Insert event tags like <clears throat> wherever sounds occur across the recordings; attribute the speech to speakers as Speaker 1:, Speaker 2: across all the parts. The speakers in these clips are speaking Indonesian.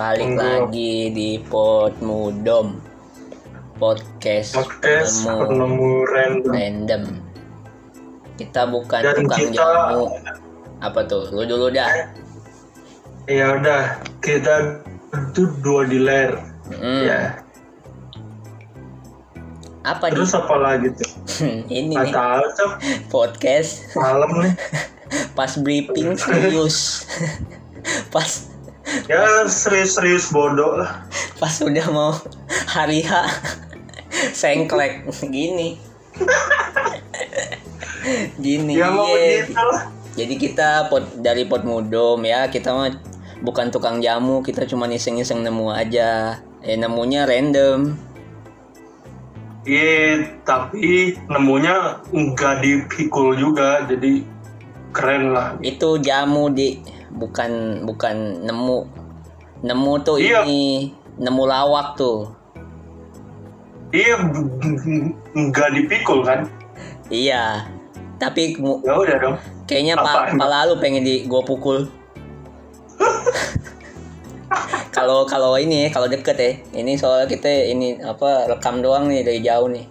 Speaker 1: balik lagi di Pot Mudom. Podcast,
Speaker 2: podcast
Speaker 1: penemu
Speaker 2: penemu random.
Speaker 1: random. Kita bukan
Speaker 2: dan
Speaker 1: tukang
Speaker 2: kita
Speaker 1: jamu. Apa tuh? Lu dulu dah.
Speaker 2: ya udah kita itu dua dealer
Speaker 1: Hmm,
Speaker 2: ya.
Speaker 1: Apa
Speaker 2: terus apa lagi tuh? <laughs>
Speaker 1: Ini
Speaker 2: nggak
Speaker 1: nih.
Speaker 2: tahu
Speaker 1: podcast.
Speaker 2: Malam nih. <laughs>
Speaker 1: Pas briefing serius. <laughs> pas
Speaker 2: ya serius-serius bodoh lah.
Speaker 1: Pas udah mau hari H sengklek. Gini. Gini.
Speaker 2: Ya mau lah.
Speaker 1: Jadi kita pot dari pot mudom ya kita mah bukan tukang jamu kita cuma iseng-iseng nemu aja. Eh nemunya random.
Speaker 2: Iya, tapi nemunya nggak dipikul juga, jadi keren lah.
Speaker 1: itu jamu di bukan bukan nemu nemu tuh
Speaker 2: Iya.
Speaker 1: ini nemu lawak tuh
Speaker 2: Iya, nggak dipikul kan?
Speaker 1: iya tapi
Speaker 2: Ya udah dong.
Speaker 1: Kayaknya pa
Speaker 2: Apaan?
Speaker 1: pala lu pengen di gua pukul. <laughs> Kalau kalau ini kalau deket ya, ini soalnya kita ini apa rekam doang nih dari jauh nih.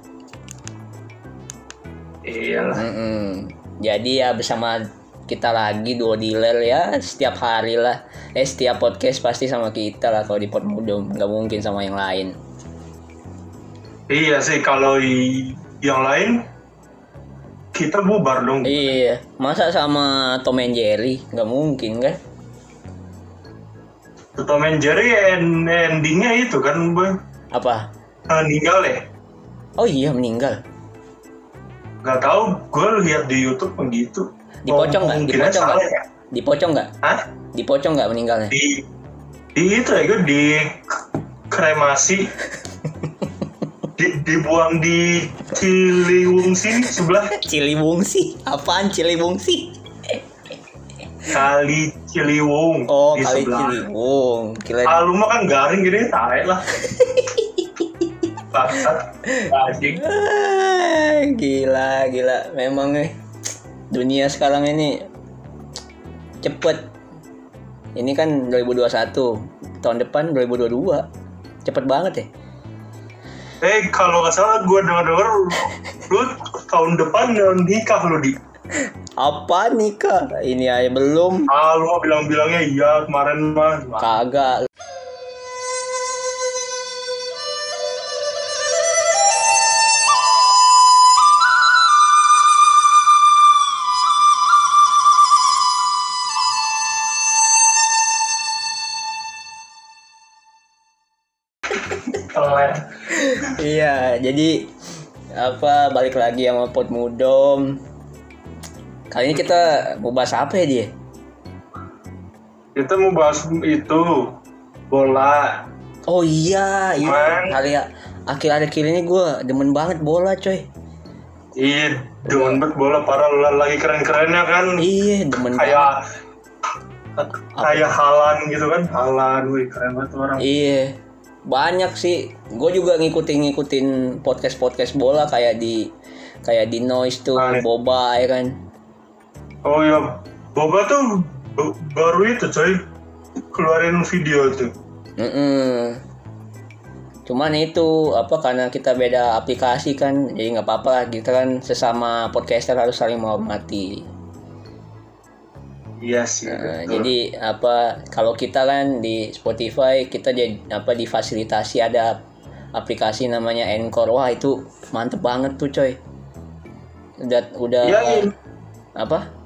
Speaker 2: Iyalah.
Speaker 1: Mm-mm. Jadi ya bersama kita lagi dua dealer ya setiap hari lah. Eh setiap podcast pasti sama kita lah kalau di pot nggak mungkin sama yang lain.
Speaker 2: Iya sih, kalau yang lain kita bubar dong.
Speaker 1: Iya, masa sama Tom and Jerry nggak mungkin kan?
Speaker 2: Tom and Jerry end- endingnya itu kan, boy.
Speaker 1: Apa?
Speaker 2: Meninggal ya?
Speaker 1: Oh iya meninggal.
Speaker 2: Gak tahu, gue lihat di YouTube begitu.
Speaker 1: Dipocong nggak? Dipocong nggak?
Speaker 2: ya?
Speaker 1: Dipocong nggak?
Speaker 2: Hah?
Speaker 1: Dipocong nggak meninggalnya?
Speaker 2: Di, di itu ya, gue di kremasi. di, dibuang di Ciliwung sini sebelah <laughs>
Speaker 1: Ciliwung sih, apaan Ciliwung sih?
Speaker 2: kali Ciliwung
Speaker 1: Oh,
Speaker 2: di
Speaker 1: kali
Speaker 2: sebelah.
Speaker 1: Ciliwung. Kira
Speaker 2: Ah, lu mah kan garing gini tarik lah. <laughs> Bangsat.
Speaker 1: Gila, gila. Memang nih dunia sekarang ini cepet. Ini kan 2021, tahun depan 2022. Cepet banget ya.
Speaker 2: Eh kalau nggak salah gue denger-denger lu tahun depan nikah lu di.
Speaker 1: Apa nikah? Ini aja belum.
Speaker 2: Ah lu mah bilang-bilangnya iya kemarin mah.
Speaker 1: Kagak. Iya, jadi apa balik lagi sama pot mudom. Kali ini kita mau bahas apa ya dia?
Speaker 2: Kita mau bahas itu bola.
Speaker 1: Oh iya, iya.
Speaker 2: Man.
Speaker 1: Hari akhir-akhir ini gue demen banget bola, coy.
Speaker 2: Iya, demen banget bola parah lu lagi keren-kerennya kan.
Speaker 1: Iya, demen banget.
Speaker 2: Kayak kayak Halan gitu kan. Halan, wih keren banget orang.
Speaker 1: Iya. Banyak sih. Gue juga ngikutin-ngikutin podcast-podcast bola kayak di kayak di Noise tuh,
Speaker 2: Aneh.
Speaker 1: Boba ya kan.
Speaker 2: Oh iya, Boba tuh baru itu coy keluarin video tuh.
Speaker 1: Mm-mm. Cuman itu apa karena kita beda aplikasi kan, jadi nggak apa-apa. Kita kan sesama podcaster harus saling menghormati.
Speaker 2: Iya sih.
Speaker 1: Nah,
Speaker 2: betul.
Speaker 1: jadi apa kalau kita kan di Spotify kita jadi apa difasilitasi ada aplikasi namanya Anchor. Wah, itu mantep banget tuh, coy. Udah udah
Speaker 2: Iya, iya.
Speaker 1: apa?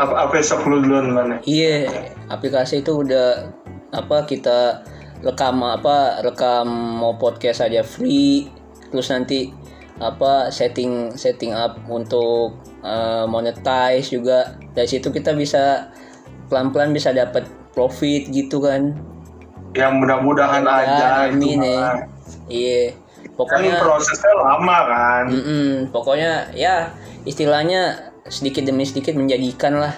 Speaker 2: apa apa sok lu duluan mana?
Speaker 1: Iya, aplikasi itu udah apa kita rekam apa rekam mau podcast aja free terus nanti apa setting setting up untuk eh, monetize juga. Dari situ kita bisa pelan-pelan bisa dapat profit gitu kan.
Speaker 2: Ya mudah-mudahan
Speaker 1: Ya,
Speaker 2: aja
Speaker 1: amin
Speaker 2: itu
Speaker 1: ya iya.
Speaker 2: Kan
Speaker 1: pokoknya
Speaker 2: prosesnya lama kan.
Speaker 1: mm-mm, pokoknya ya istilahnya sedikit demi sedikit menjadikan lah.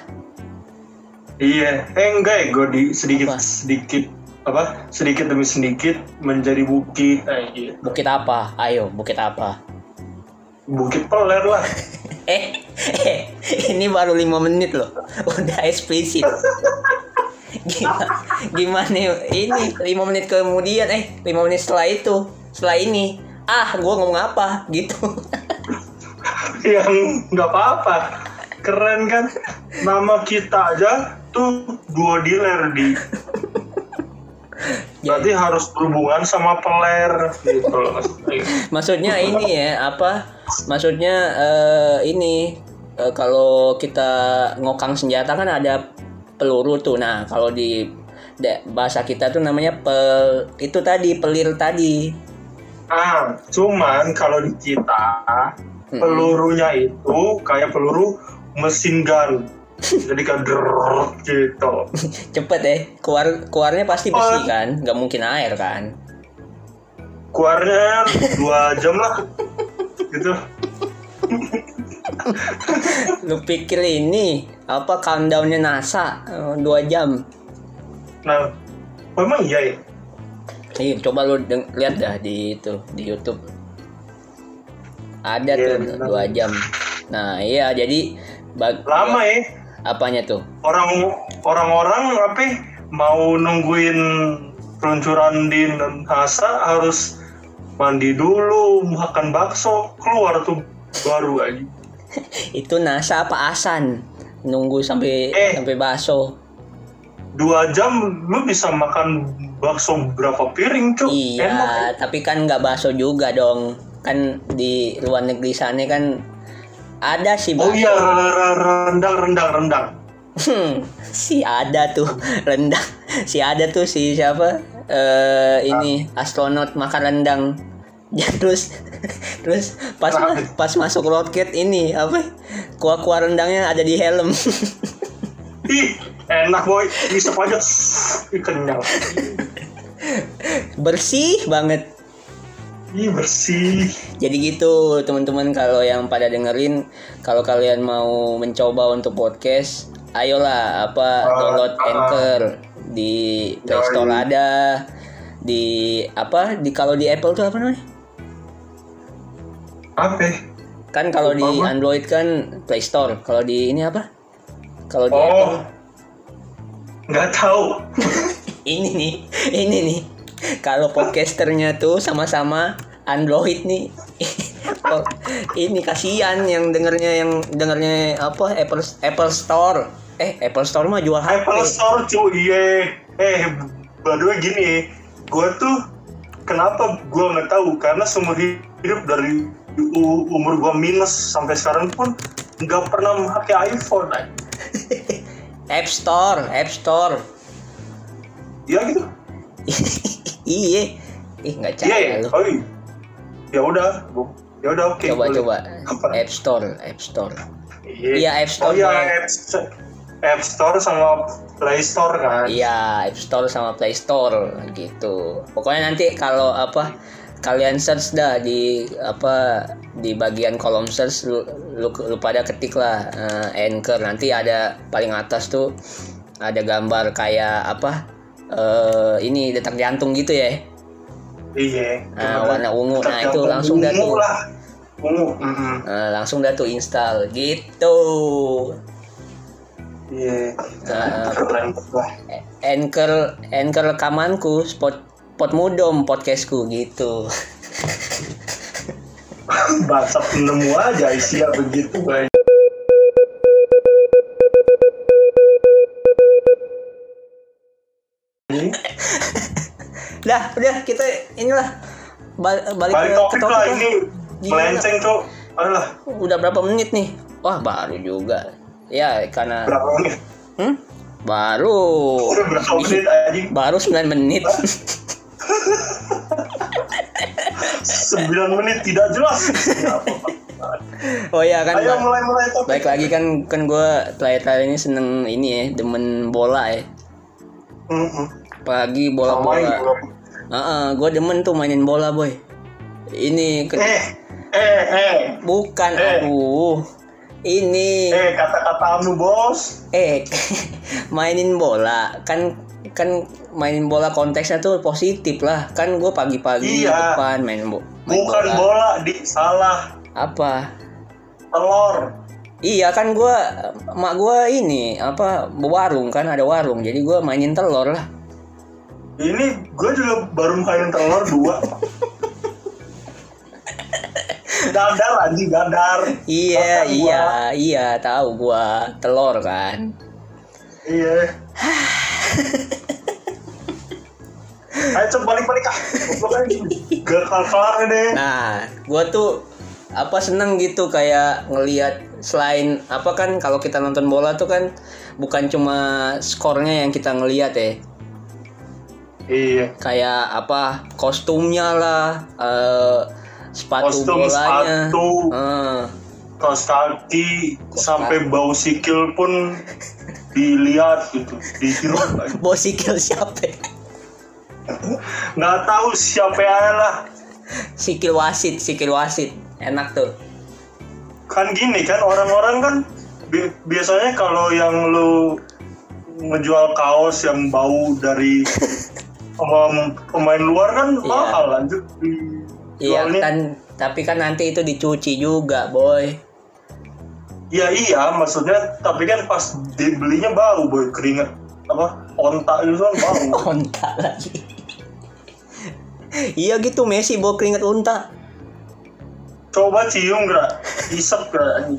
Speaker 2: Iya, eh enggak ya, gue di sedikit
Speaker 1: Apa?
Speaker 2: sedikit apa? Sedikit demi sedikit menjadi bukit, eh, gitu.
Speaker 1: bukit apa? Ayo bukit apa
Speaker 2: bukit peler lah. <laughs>
Speaker 1: eh, eh ini baru lima menit loh. Udah eksplisit. Gimana, gimana ini? Lima menit kemudian eh lima menit setelah itu setelah ini. Ah gue ngomong apa? Gitu. <laughs>
Speaker 2: Yang nggak apa-apa. Keren kan? Nama kita aja tuh dua dealer di. <laughs> Berarti harus berhubungan sama peler gitu. Loh maksudnya.
Speaker 1: maksudnya ini ya apa maksudnya eh, ini eh, kalau kita ngokang senjata kan ada peluru tuh. Nah kalau di da- bahasa kita tuh namanya pel itu tadi pelir tadi.
Speaker 2: Ah cuman kalau di kita
Speaker 1: Mm-mm.
Speaker 2: pelurunya itu kayak peluru mesin gun. Jadi drrrr gitu. <laughs>
Speaker 1: Cepet deh keluar keluarnya pasti besi
Speaker 2: Oh.
Speaker 1: kan nggak mungkin air kan.
Speaker 2: Keluarnya dua jam lah. Gitu <laughs>
Speaker 1: lu pikir ini apa countdownnya NASA eh, dua jam
Speaker 2: nah memang iya ya
Speaker 1: Iya, coba lu lihat dah di itu di YouTube. Ada
Speaker 2: Iya,
Speaker 1: tuh dua jam. Nah iya jadi bag-
Speaker 2: lama ya
Speaker 1: apanya tuh?
Speaker 2: orang orang-orang apa mau nungguin peluncuran di NASA harus mandi dulu makan bakso keluar tuh baru aja <laughs>
Speaker 1: Itu NASA apa Asan? Nunggu sampai
Speaker 2: Eh.
Speaker 1: sampai bakso.
Speaker 2: dua jam lu bisa makan bakso berapa piring cuy
Speaker 1: Iya,
Speaker 2: enak
Speaker 1: tapi kan nggak bakso juga dong. Kan di luar negeri sana kan ada sih
Speaker 2: oh
Speaker 1: bakso.
Speaker 2: iya re- re- rendang rendang rendang
Speaker 1: Hmm, si ada tuh <laughs> rendang. Si ada tuh si siapa? Eh ini astronot makan rendang. Ya, terus terus pas ma- pas masuk roket ini apa? Kuah-kuah rendangnya ada di helm.
Speaker 2: ih enak boy bisa aja ih kenyang
Speaker 1: Bersih banget.
Speaker 2: ih bersih
Speaker 1: Jadi gitu teman-teman kalau yang pada dengerin kalau kalian mau mencoba untuk podcast, ayolah apa
Speaker 2: Ah,
Speaker 1: download
Speaker 2: ah.
Speaker 1: Anchor di Play Store ada di apa di kalau di Apple tuh apa namanya?
Speaker 2: Apa
Speaker 1: Kan kalau di
Speaker 2: gua.
Speaker 1: Android kan Play Store, kalau di ini apa? Kalau di
Speaker 2: oh
Speaker 1: Apple
Speaker 2: nggak tahu <laughs>
Speaker 1: ini nih, ini nih. Kalau podcasternya tuh sama-sama Android nih. <laughs> Oh, ini kasihan yang dengernya yang dengernya apa Apple Apple Store. Eh, Apple Store mah jual HP.
Speaker 2: Apple Store cuy iya eh way gini gue tuh kenapa gue nggak tahu karena seumur hidup dari umur gue minus sampai sekarang pun nggak pernah pakai iPhone ay. <laughs>
Speaker 1: App Store, App Store.
Speaker 2: ya gitu <laughs>
Speaker 1: iya. Ih, nggak
Speaker 2: iya ya
Speaker 1: caya lu.
Speaker 2: oh iya. ya udah ya udah oke
Speaker 1: Coba
Speaker 2: boleh.
Speaker 1: coba? App Store, App Store.
Speaker 2: iya
Speaker 1: Iya, App Store
Speaker 2: oh iya. App, App Store sama Play Store kan
Speaker 1: Iya, App Store sama Play Store gitu. Pokoknya nanti kalau apa kalian search dah di apa di bagian kolom search lu, lu, lu pada ketik lah eh, Anchor nanti ada paling atas tuh ada gambar kayak apa eh ini detak jantung gitu ya.
Speaker 2: iya
Speaker 1: Nah, warna ungu. Nah, itu langsung dah tuh.
Speaker 2: lah ungu.
Speaker 1: Nah, langsung dah tuh install gitu.
Speaker 2: iya lah
Speaker 1: Anchor Anchor rekamanku spot pot mudom podcastku gitu. <laughs>
Speaker 2: bahasa penemu aja isi begitu guys
Speaker 1: Dah, udah kita inilah bal- balik,
Speaker 2: balik
Speaker 1: ke,
Speaker 2: topik
Speaker 1: ke topik
Speaker 2: lah
Speaker 1: lah.
Speaker 2: ini melenceng cok alah
Speaker 1: Udah berapa menit nih? Wah, baru juga. Ya, karena
Speaker 2: berapa menit
Speaker 1: hmm? baru
Speaker 2: udah berapa menit anjing
Speaker 1: baru 9 menit. <laughs>
Speaker 2: 9 menit tidak jelas
Speaker 1: oh ya kan.
Speaker 2: ayo mulai mulai topik
Speaker 1: Baik lagi kan kan gue terakhir-terakhir ini seneng ini ya, demen bola ya.
Speaker 2: Mm-mm.
Speaker 1: Pagi
Speaker 2: Sama
Speaker 1: bola-bola.
Speaker 2: ini,
Speaker 1: Heeh, gue demen tuh mainin bola, boy. Ini ke-
Speaker 2: eh eh eh
Speaker 1: bukan
Speaker 2: Eh.
Speaker 1: aduh. Ini
Speaker 2: eh kata-katamu bos
Speaker 1: eh <laughs> mainin bola kan kan mainin bola konteksnya tuh positif lah kan gue pagi-pagi
Speaker 2: Iya.
Speaker 1: depan main, bo main
Speaker 2: bukan
Speaker 1: bola.
Speaker 2: bola di salah
Speaker 1: apa
Speaker 2: telur
Speaker 1: Iya kan gua mak gua ini apa warung kan ada warung jadi gua mainin telur lah.
Speaker 2: Ini gue juga baru main telur dua. <laughs> dadar anjing dadar.
Speaker 1: Iya
Speaker 2: Makan gua.
Speaker 1: iya iya tahu gua telur kan.
Speaker 2: Iya. <laughs> Ayo coba balik balik ah. Gak kelar deh.
Speaker 1: Nah gua tuh apa seneng gitu kayak ngelihat selain apa kan kalau kita nonton bola tuh kan bukan cuma skornya yang kita ngelihat ya
Speaker 2: Iya.
Speaker 1: kayak apa kostumnya lah eh, sepatu
Speaker 2: Kostum,
Speaker 1: bolanya
Speaker 2: sepatu.
Speaker 1: Eh,
Speaker 2: Kaos kaki sampai bau sikil pun <laughs> dilihat gitu, dihirup. <laughs>
Speaker 1: bosikil siapa
Speaker 2: Nggak tahu siapa aja lah.
Speaker 1: sikil wasit sikil wasit enak tuh
Speaker 2: Kan gini kan orang-orang kan bi- biasanya kalau yang lu ngejual kaos yang bau dari <laughs> pemain, pemain luar kan
Speaker 1: Iya.
Speaker 2: mahal lanjut
Speaker 1: iya kan tapi kan nanti itu dicuci juga boy
Speaker 2: Iya iya maksudnya tapi kan pas dibelinya bau boy keringet apa ontak itu kan bau. <laughs>
Speaker 1: onta lagi <laughs> iya gitu Messi bawa keringet unta
Speaker 2: Coba cium gerak, isep gerak.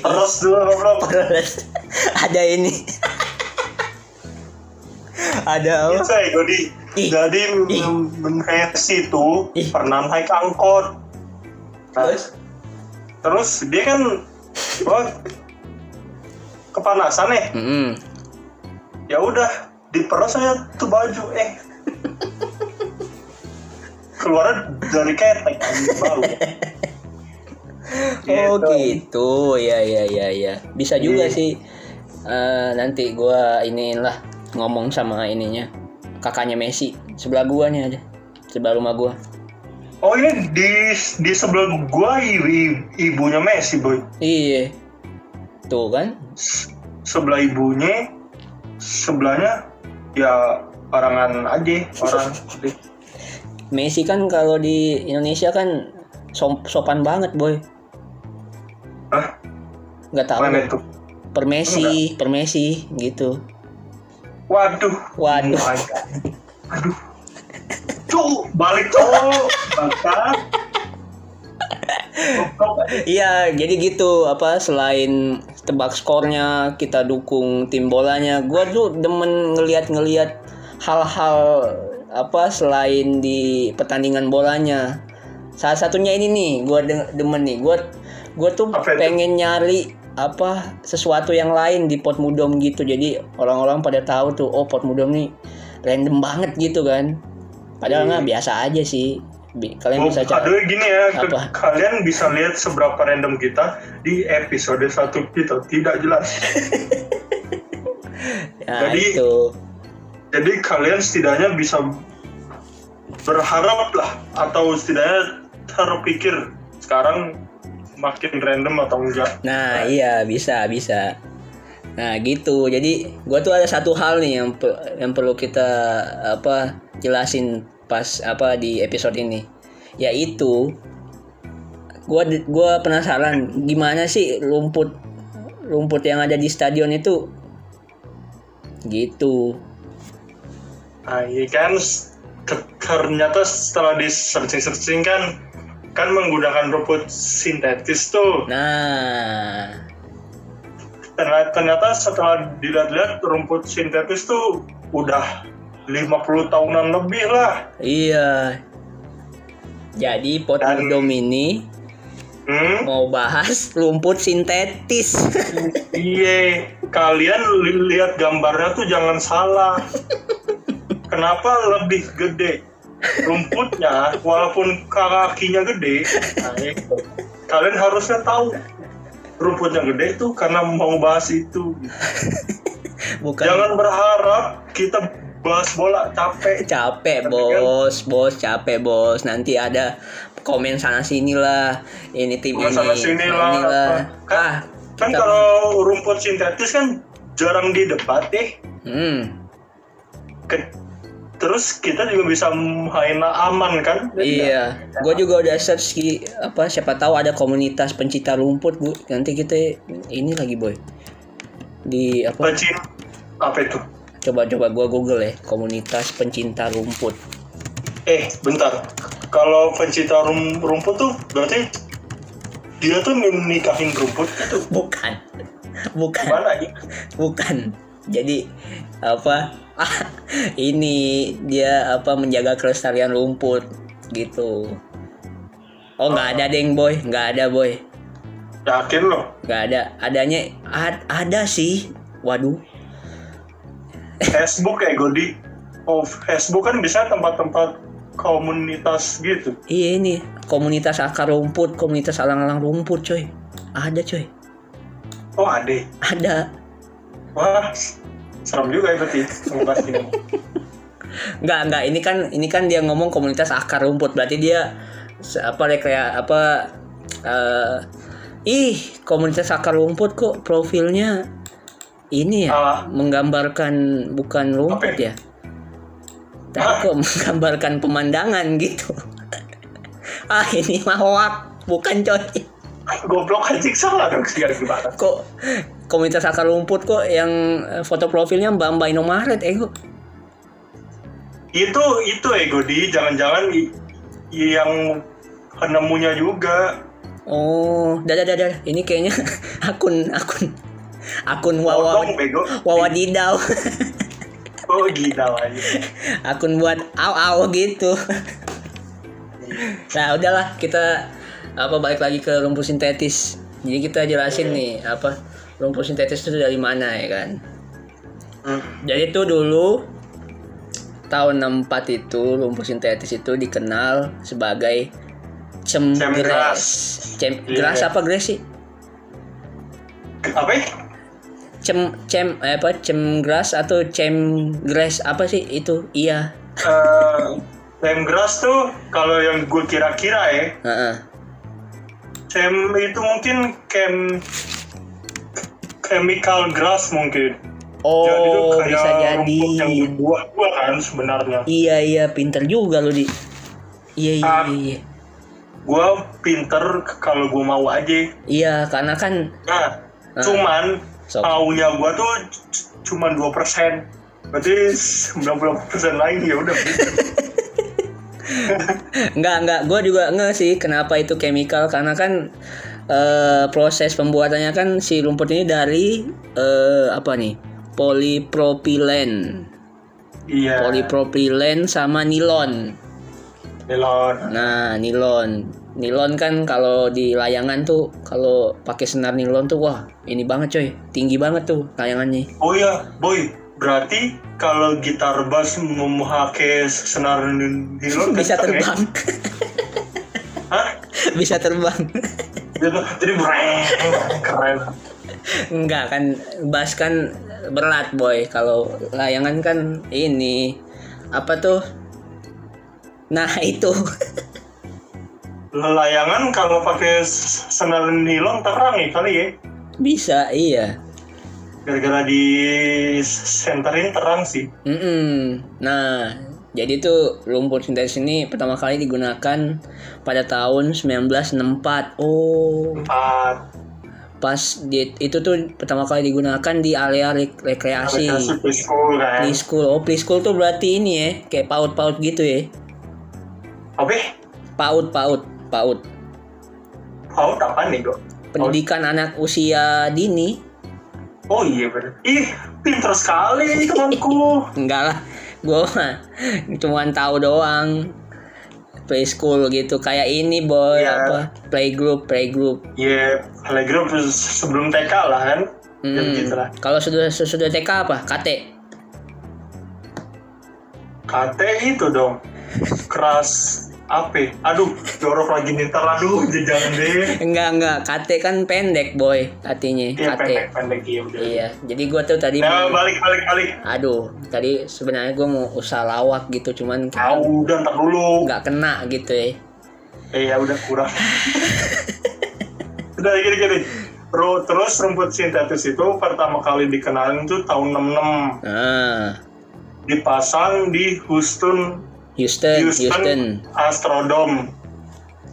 Speaker 2: Terus dulu.
Speaker 1: Terus ada ini <laughs> ada apa
Speaker 2: Bisa ya, jadi
Speaker 1: Ih.
Speaker 2: jadi. Messi itu pernah naik angkot. Nah,
Speaker 1: terus
Speaker 2: terus dia kan wah, kepanasan nih.
Speaker 1: Mm-mm.
Speaker 2: Ya udah diperas aja tuh baju eh keluar dari ketek bau.
Speaker 1: Oh
Speaker 2: Gitu.
Speaker 1: gitu, ya ya ya ya. Bisa juga
Speaker 2: Iya.
Speaker 1: sih. Eh, nanti gua inilah ngomong sama ininya kakaknya Messi sebelah gua nih aja sebelah rumah gua.
Speaker 2: Oh ini di di sebelah gua ibu, ibunya Messi boy.
Speaker 1: Iya, tuh kan?
Speaker 2: Sebelah ibunya sebelahnya ya orangan aja orang <laughs>
Speaker 1: Messi kan kalau di Indonesia kan sopan banget boy.
Speaker 2: Hah?
Speaker 1: Nggak tahu.
Speaker 2: mana itu
Speaker 1: Per Messi, per Messi gitu.
Speaker 2: waduh
Speaker 1: Waduh.
Speaker 2: aduh cuk balik cuk bangsa Goblok, aja.
Speaker 1: Iya, jadi gitu apa selain tebak skornya kita dukung tim bolanya. Gua tuh demen ngeliat-ngeliat hal-hal apa selain di pertandingan bolanya. Salah satunya ini nih, gua de- demen nih. Gua gua tuh
Speaker 2: Apa itu?
Speaker 1: pengen nyari apa sesuatu yang lain di pot mudom gitu. Jadi orang-orang pada tahu tuh, oh pot mudom nih random banget gitu kan. Padahal nggak biasa aja sih. Bi- Kalian
Speaker 2: Oh,
Speaker 1: bisa cari.
Speaker 2: aduh gini ya,
Speaker 1: Apa?
Speaker 2: kalian bisa lihat seberapa random kita di episode satu kita tidak jelas.
Speaker 1: Nah, <laughs>
Speaker 2: jadi-
Speaker 1: itu.
Speaker 2: Jadi kalian setidaknya bisa berharap lah atau setidaknya terpikir sekarang makin random atau enggak.
Speaker 1: Nah, iya bisa bisa. Nah, gitu. Jadi, gua tuh ada satu hal nih yang pe- yang perlu kita apa jelasin pas apa di episode ini. Yaitu gua gua penasaran gimana sih rumput rumput yang ada di stadion itu gitu.
Speaker 2: Nah, iya kan ternyata setelah di searching-searching kan kan menggunakan rumput sintetis tuh.
Speaker 1: Nah,
Speaker 2: Ternyata, ternyata setelah dilihat-lihat rumput sintetis tuh udah 50 tahunan lebih lah.
Speaker 1: iya. Jadi pot
Speaker 2: Dan-
Speaker 1: ini
Speaker 2: Hmm?
Speaker 1: mau bahas rumput sintetis. <laughs>
Speaker 2: Iya, kalian li- lihat gambarnya tuh jangan salah. Kenapa lebih gede? Rumputnya, walaupun kakinya gede, nah, <laughs> itu. kalian harusnya tahu rumputnya gede tuh karena mau bahas itu. <laughs>
Speaker 1: Bukan
Speaker 2: Jangan berharap kita bahas bola capek.
Speaker 1: capek
Speaker 2: Tapi
Speaker 1: bos bos capek bos nanti ada komen sana sini lah ini tim
Speaker 2: Komen
Speaker 1: ini
Speaker 2: sana sini lah.
Speaker 1: inilah.
Speaker 2: Kan-
Speaker 1: ah
Speaker 2: Kan
Speaker 1: kita-
Speaker 2: kalau rumput sintetis kan jarang didebat deh.
Speaker 1: hmm
Speaker 2: Ke- terus kita juga bisa main aman kan
Speaker 1: Iya, gue juga udah search ki apa siapa tahu ada komunitas pencinta rumput bu. Nanti kita ini lagi boy di apa?
Speaker 2: Pencin apa itu
Speaker 1: Coba-coba gue google ya komunitas pencinta rumput.
Speaker 2: eh bentar kalau pencinta rum- rumput tuh berarti dia tuh nikahin rumput itu
Speaker 1: Bukan, bukan,
Speaker 2: mana ya
Speaker 1: bukan. Jadi apa? <laughs> ini dia apa menjaga kelestarian rumput gitu. Oh nggak ada deng boy, nggak ada boy.
Speaker 2: yakin loh
Speaker 1: nggak ada. Adanya ad- ada sih. Waduh.
Speaker 2: Facebook kayak Godi. Oh Facebook kan bisa tempat-tempat komunitas gitu.
Speaker 1: Iya ini. Komunitas akar rumput komunitas alang-alang rumput coy. Ada coy.
Speaker 2: Oh ada.
Speaker 1: Ada.
Speaker 2: Wah serem juga ya berarti ngebahas ini.
Speaker 1: Nggak nggak ini kan ini kan dia ngomong komunitas akar rumput. Berarti dia apa rekrea apa eh, ih komunitas akar rumput kok profilnya ini ya
Speaker 2: Ah.
Speaker 1: menggambarkan bukan rumput
Speaker 2: Apa
Speaker 1: ya? Tapi kok menggambarkan pemandangan gitu. <laughs> Ah ini mah hoak bukan coy.
Speaker 2: Goblok anjing salah dong segala gimana
Speaker 1: kok komunitas akar rumput kok yang eh, foto profilnya Mbak Mbak Indomaret eh kok
Speaker 2: itu itu ya Godi jangan-jangan i- yang penemunya juga
Speaker 1: Oh, dadah dadah. Ini kayaknya <laughs> akun akun akun Wawa Wawa Didau. <laughs>
Speaker 2: oh gila aja
Speaker 1: akun buat aw aw gitu. nah, udahlah kita apa balik lagi ke rumput sintetis. Jadi kita jelasin nih apa rumput sintetis itu dari mana ya kan.
Speaker 2: Hmm.
Speaker 1: Jadi itu dulu tahun 64 itu rumput sintetis itu dikenal sebagai cemgras.
Speaker 2: Cemgras.
Speaker 1: Cemgras
Speaker 2: Iya.
Speaker 1: apa gras sih?
Speaker 2: apa ya?
Speaker 1: cem cem eh, apa cemgras atau cemgras apa sih itu iya
Speaker 2: Eh, Lemgras tuh kalau yang gue kira-kira ya
Speaker 1: Heeh.
Speaker 2: Sem itu mungkin chem chemical grass mungkin
Speaker 1: oh
Speaker 2: jadi itu kayak
Speaker 1: bisa jadi
Speaker 2: yang dibuat-buat kan sebenarnya
Speaker 1: iya iya pinter juga lu di iya iya
Speaker 2: Ah.
Speaker 1: iya, iya
Speaker 2: gue pinter kalau gue mau aja
Speaker 1: iya karena kan
Speaker 2: nah
Speaker 1: Ah.
Speaker 2: cuman
Speaker 1: Sok.
Speaker 2: taunya gue tuh cuman 2% berarti 90% lain ya udah <laughs>
Speaker 1: Enggak, enggak. Gue juga nge sih kenapa itu chemical karena kan eh, proses pembuatannya kan si rumput ini dari eh, apa nih? Polipropilen.
Speaker 2: iya
Speaker 1: Polipropilen sama nilon.
Speaker 2: nilon
Speaker 1: Nah, nilon. Nilon kan kalau di layangan tuh kalau pakai senar nilon tuh wah, ini banget coy. Tinggi banget tuh layangannya.
Speaker 2: oh iya boy berarti kalau gitar bass memakai senar nilon <laughs>
Speaker 1: Bisa
Speaker 2: ya?
Speaker 1: terbang.
Speaker 2: Hah? <laughs>
Speaker 1: Bisa terbang.
Speaker 2: Jadi, keren.
Speaker 1: Enggak kan bass kan berat boy kalau layangan kan ini apa tuh nah <laughs> itu
Speaker 2: Layangan kalau pakai senar nilon terang ya kali ya.
Speaker 1: bisa iya
Speaker 2: Gara-gara di senterin terang sih.
Speaker 1: Mm-mm. nah jadi tuh rumput sintetis ini pertama kali digunakan pada tahun 1964 oh
Speaker 2: Empat.
Speaker 1: pas di, itu tuh pertama kali digunakan di area rek- rekreasi
Speaker 2: Aplikasi preschool kan.
Speaker 1: preschool oh preschool tuh berarti ini ya kayak paut-paut gitu ya
Speaker 2: Apa?
Speaker 1: paut paut paut
Speaker 2: Paut apa nih, Go?
Speaker 1: pendidikan anak usia dini
Speaker 2: Oh iya bener. Ih, pinter sekali temanku. <laughs>
Speaker 1: enggak lah gue mah cuman tahu doang preschool gitu kayak ini boy
Speaker 2: Iya.
Speaker 1: apa playgroup playgroup
Speaker 2: Iya, playgroup sebelum TK lah kan. Ya
Speaker 1: Hmm.
Speaker 2: gitu
Speaker 1: kalau sudah sudah TK apa KT
Speaker 2: KT itu dong. Keras apa? Aduh, jorok lagi nih ntar aduh jangan deh.
Speaker 1: enggak enggak KT kan pendek boy artinya
Speaker 2: Iya
Speaker 1: KT
Speaker 2: pendek pendek iya udah.
Speaker 1: iya jadi gue tuh tadi
Speaker 2: Nah,
Speaker 1: mau-
Speaker 2: balik balik balik.
Speaker 1: aduh tadi sebenarnya gue mau usaha lawak gitu cuman
Speaker 2: Ah, udah ntar dulu.
Speaker 1: nggak kena gitu ya
Speaker 2: Eh ya udah kurang. udah gini gini. Ru- Terus rumput sintetis itu pertama kali dikenalin tuh tahun 66.
Speaker 1: nah
Speaker 2: dipasang di Houston
Speaker 1: Houston, Houston.
Speaker 2: Houston, Astrodome.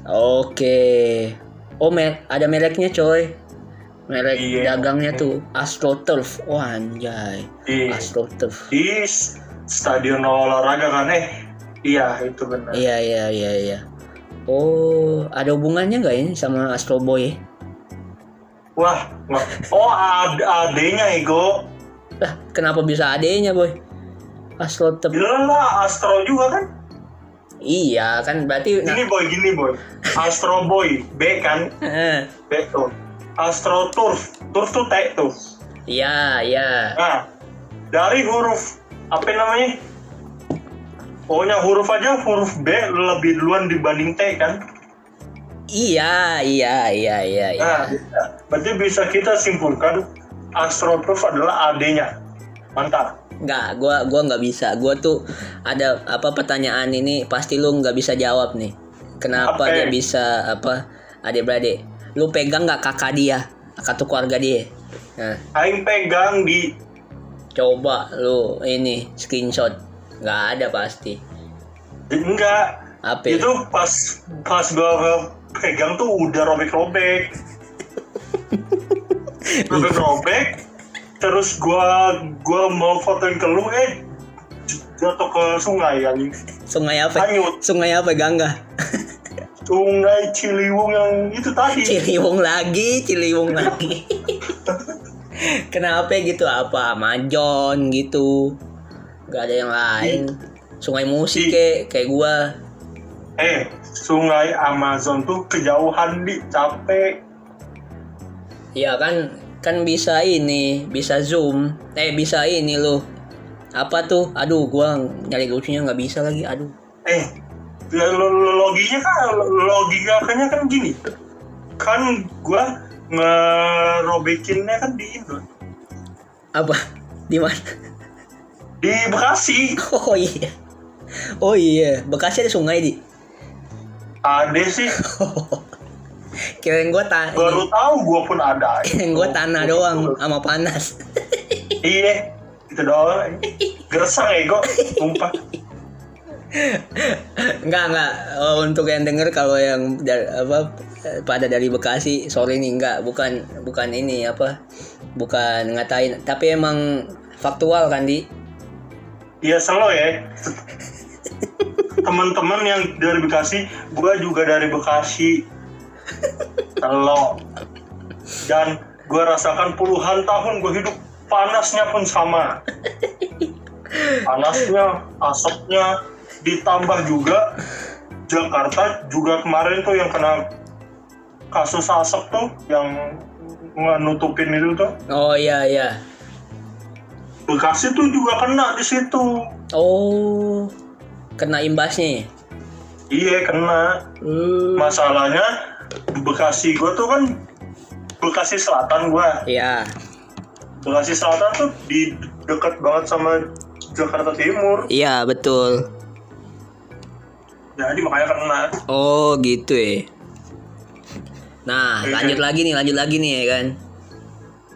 Speaker 1: Oke. Oh, mer ada mereknya coy. Merek
Speaker 2: Iya.
Speaker 1: dagangnya tuh AstroTurf. Wah, anjay.
Speaker 2: Di,
Speaker 1: AstroTurf.
Speaker 2: di stadion olahraga kan eh iya itu benar
Speaker 1: Iya, iya, iya, iya. Oh, ada hubungannya nggak ini sama Astro Boy?
Speaker 2: wah oh ad adenya ego
Speaker 1: Lah, kenapa bisa adanya, Boy? AstroTurf.
Speaker 2: bilang lah Astro juga kan
Speaker 1: Iya, kan berarti nah,
Speaker 2: gini boy gini boy Astro Boy B kan B tuh Astro Turf Turf tuh T tuh
Speaker 1: Iya, iya.
Speaker 2: nah dari huruf apa namanya pokoknya huruf aja huruf B lebih duluan dibanding T kan
Speaker 1: Iya, iya, iya, iya, iya.
Speaker 2: Nah, berarti bisa kita simpulkan astroturf adalah AD-nya. Mantap.
Speaker 1: Nggak, gua gua nggak bisa. Gua tuh ada apa pertanyaan ini pasti lu nggak bisa jawab nih. Kenapa
Speaker 2: Apa?
Speaker 1: dia bisa apa adik-beradik? Lu pegang nggak kakak dia, kartu keluarga dia? Nah,
Speaker 2: Aing pegang di
Speaker 1: coba lu ini screenshot. Nggak ada pasti.
Speaker 2: enggak.
Speaker 1: Apa?
Speaker 2: Itu pas pas gua pegang tuh udah robek-robek. <laughs> robek-robek. Terus gua gua mau fotoin ke lu eh jatuh ke sungai anjing.
Speaker 1: Sungai apa?
Speaker 2: Hanyut.
Speaker 1: Sungai apa Gangga?
Speaker 2: Sungai Ciliwung yang itu tadi.
Speaker 1: Ciliwung lagi, Ciliwung lagi. Kenapa gitu apa? Majon gitu. Gak ada yang lain. Sungai musik
Speaker 2: Di-
Speaker 1: kayak kayak gua.
Speaker 2: Eh, Sungai Amazon tuh kejauhan di capek.
Speaker 1: Iya kan kan bisa ini, bisa zoom. Eh bisa ini loh. Apa tuh? Aduh, gua nyari lucunya nggak bisa lagi. Aduh.
Speaker 2: eh lo- loginya kan logikanya kan gini kan gua ngerobekinnya kan di Indo
Speaker 1: Apa? Di mana?
Speaker 2: di Bekasi <laughs>
Speaker 1: Oh iya. Oh iya, Bekasi ada sungai di.
Speaker 2: ada sih <laughs>
Speaker 1: Kirain gua ta
Speaker 2: baru tahu gua pun ada.
Speaker 1: Kirain gua tanah doang sama panas. <laughs>
Speaker 2: iya itu doang. Gersang ego sumpah.
Speaker 1: Enggak enggak. Oh, untuk yang denger kalau yang da- apa pada dari Bekasi sorry nih enggak. Bukan bukan ini apa bukan ngatain. Tapi emang faktual kan di?
Speaker 2: Iya selo ya. Teman-teman yang dari Bekasi gua juga dari Bekasi selo dan gua rasakan puluhan tahun gua hidup panasnya pun sama. Panasnya asapnya ditambah juga. Jakarta juga kemarin tuh yang kena kasus asap tuh yang nutupin itu tuh.
Speaker 1: Oh iya iya.
Speaker 2: Bekasi tuh juga kena di situ.
Speaker 1: Oh kena imbasnya
Speaker 2: iya kena.
Speaker 1: Hmm.
Speaker 2: masalahnya Bekasi gua tuh kan Bekasi Selatan gua.
Speaker 1: Ya
Speaker 2: Bekasi Selatan tuh di dekat banget sama Jakarta Timur.
Speaker 1: Iya betul.
Speaker 2: Jadi makanya kena.
Speaker 1: Oh gitu ya. Nah
Speaker 2: Iya.
Speaker 1: lanjut lagi nih lanjut lagi nih ya kan?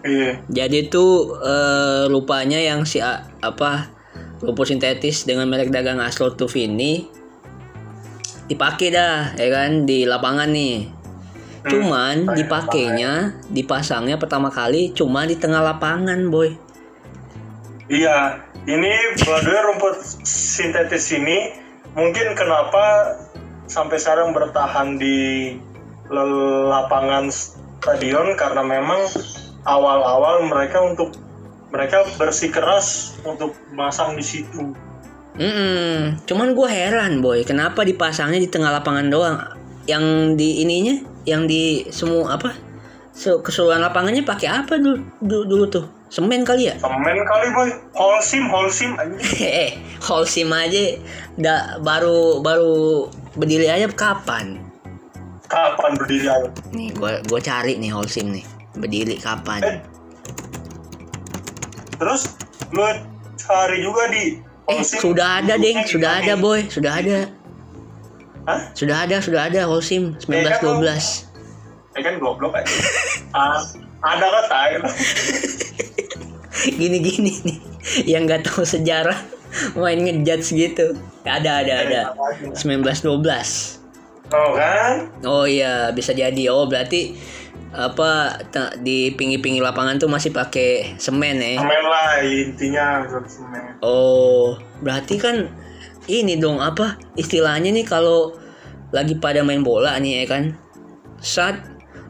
Speaker 2: Iya.
Speaker 1: Jadi tuh eh, rupanya yang si a- apa rumput sintetis dengan merek dagang Aslotuf ini dipakai dah ya kan di lapangan nih. Cuman
Speaker 2: Hmm,
Speaker 1: dipakainya, dipasangnya pertama kali cuma di tengah lapangan, boy.
Speaker 2: iya ini baduy rumput sintetis ini mungkin kenapa sampai sekarang bertahan di lapangan stadion karena memang awal-awal mereka untuk mereka bersikeras untuk masang di situ
Speaker 1: Mm-mm. Cuman gue heran, boy, kenapa dipasangnya di tengah lapangan doang? Yang di ininya, yang di semua apa? Se- keseluruhan lapangannya pakai apa dulu, dulu, dulu tuh? Semen kali ya?
Speaker 2: semen kali boy. Holsim holsim aja <laughs>
Speaker 1: eh Holcim aja da, baru baru berdiri aja kapan?
Speaker 2: Kapan berdiri ayo
Speaker 1: nih gua gua cari nih Holcim nih. Berdiri kapan?
Speaker 2: Eh. Terus lu cari juga di
Speaker 1: eh sudah ada deng. sudah ada boy. sudah ada
Speaker 2: Hah?
Speaker 1: sudah ada sudah ada Holcim 1912
Speaker 2: ya kan goblok aja. Ah, ada kan tai. <laughs>
Speaker 1: Gini gini nih yang nggak tahu sejarah main ngejudge gitu. Ada ada ada 1912
Speaker 2: Oh kan?
Speaker 1: oh iya bisa jadi. Oh berarti apa di pinggir-pinggir lapangan tuh masih pakai semen ya
Speaker 2: Semen lah intinya semen.
Speaker 1: oh berarti kan ini dong apa istilahnya nih kalau lagi pada main bola nih ya kan? Saat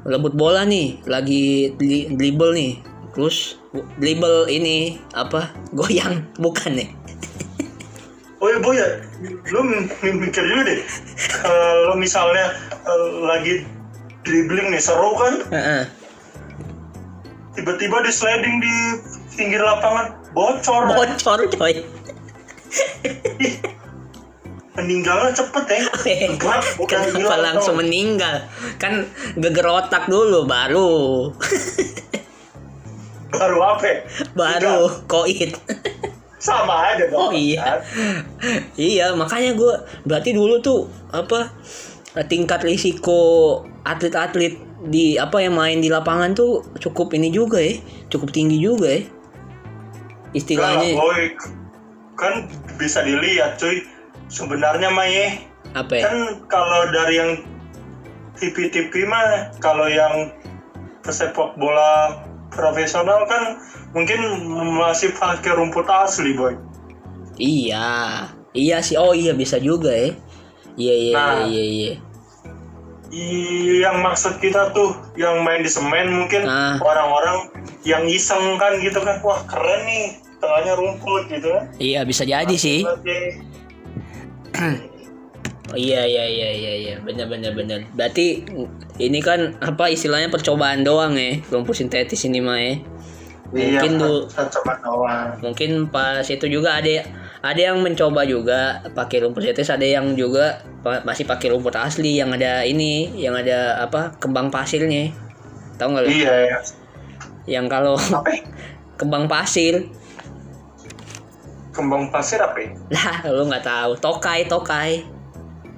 Speaker 1: rebut bola nih lagi dri- dribble nih. Terus dribble ini apa <laughs> goyang bukan nih?
Speaker 2: Oh iya boy ya, lu mikir juga deh. Kalau misalnya eh, lagi dribbling nih seru kan, tiba-tiba di sliding di pinggir lapangan bocor,
Speaker 1: bocor coy
Speaker 2: meninggalnya cepet ya. <laughs> Bukan
Speaker 1: kenapa langsung meninggal kan geger otak dulu baru <laughs>
Speaker 2: Baru apa?
Speaker 1: baru koit
Speaker 2: Sama aja
Speaker 1: Oh
Speaker 2: dong.
Speaker 1: iya.
Speaker 2: kan?
Speaker 1: iya, makanya gue berarti dulu tuh apa tingkat risiko atlet-atlet di apa yang main di lapangan tuh cukup ini juga ya, cukup tinggi juga ya. Istilahnya
Speaker 2: boy. Kan bisa dilihat cuy. Sebenarnya mah ya,
Speaker 1: apa ya?
Speaker 2: kan kalau dari yang TV-TV mah kalau yang pesepak bola profesional kan mungkin masih pakai rumput asli boy
Speaker 1: Iya. Iya sih. Oh iya bisa juga ya. Iya iya
Speaker 2: Nah.
Speaker 1: iya iya.
Speaker 2: I- yang maksud kita tuh yang main di semen mungkin
Speaker 1: Ah.
Speaker 2: orang-orang yang iseng kan gitu kan wah keren nih tengahnya rumput gitu kan
Speaker 1: Iya bisa jadi sih. Oh, iya iya iya iya iya. Benar benar benar. Berarti ini kan apa istilahnya percobaan doang ya. Rumput sintetis ini mah ya. Mungkin
Speaker 2: iya,
Speaker 1: dulu
Speaker 2: cuma doang.
Speaker 1: Mungkin pas itu juga ada ada yang mencoba juga pakai rumput sintetis ada yang juga pa- masih pakai rumput asli yang ada ini yang ada apa kembang pasirnya tahu nggak lo
Speaker 2: iya ya
Speaker 1: yang kalau <laughs> kembang pasir
Speaker 2: kembang pasir apa ya? <laughs>
Speaker 1: lah lo nggak tahu tokai tokai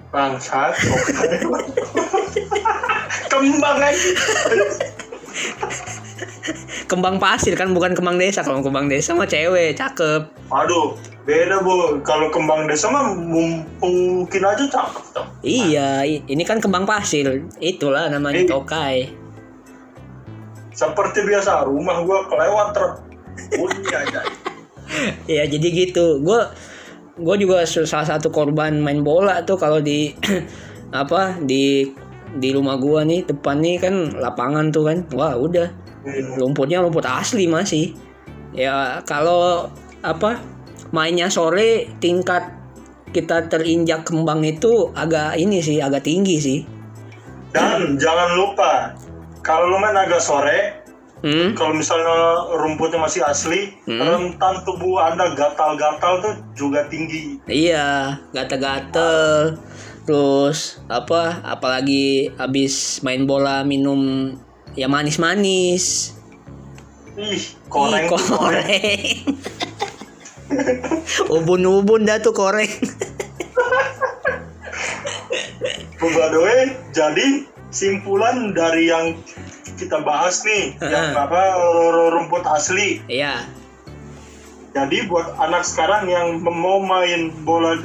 Speaker 2: bangsat kembang aja
Speaker 1: kembang pasir kan bukan kembang desa kalau kembang desa mah cewek cakep
Speaker 2: Aduh, beda bu. Kalau kembang desa mah mungkin aja cakep tuh.
Speaker 1: iya ini kan kembang pasir itulah namanya
Speaker 2: Eh.
Speaker 1: tokai
Speaker 2: Seperti biasa, rumah gua kelewat truk. Bunyi aja. <laughs>
Speaker 1: ya jadi gitu. Gue gue juga salah satu korban main bola tuh kalau di <clears throat> apa di di rumah gua nih depan nih kan lapangan tuh kan. Wah udah. Rumputnya rumput asli masih. Ya kalau apa mainnya sore tingkat kita terinjak kembang itu agak ini sih agak tinggi sih.
Speaker 2: Dan jangan lupa, kalau lu main agak sore,
Speaker 1: hmm?
Speaker 2: kalau misalnya rumputnya masih asli,
Speaker 1: Hmm.
Speaker 2: rentan tubuh anda gatal-gatal tuh juga tinggi.
Speaker 1: Iya, gatel-gatel. Terus apa? Apalagi habis main bola minum ya manis-manis.
Speaker 2: Ih,
Speaker 1: Ih,
Speaker 2: koreng tuh koreng.
Speaker 1: koreng. <laughs> Ubun-ubun dah tuh koreng. <laughs>
Speaker 2: By jadi simpulan dari yang kita bahas nih, <laughs> yang apa rumput asli.
Speaker 1: Iya.
Speaker 2: Jadi buat anak sekarang yang mau main bola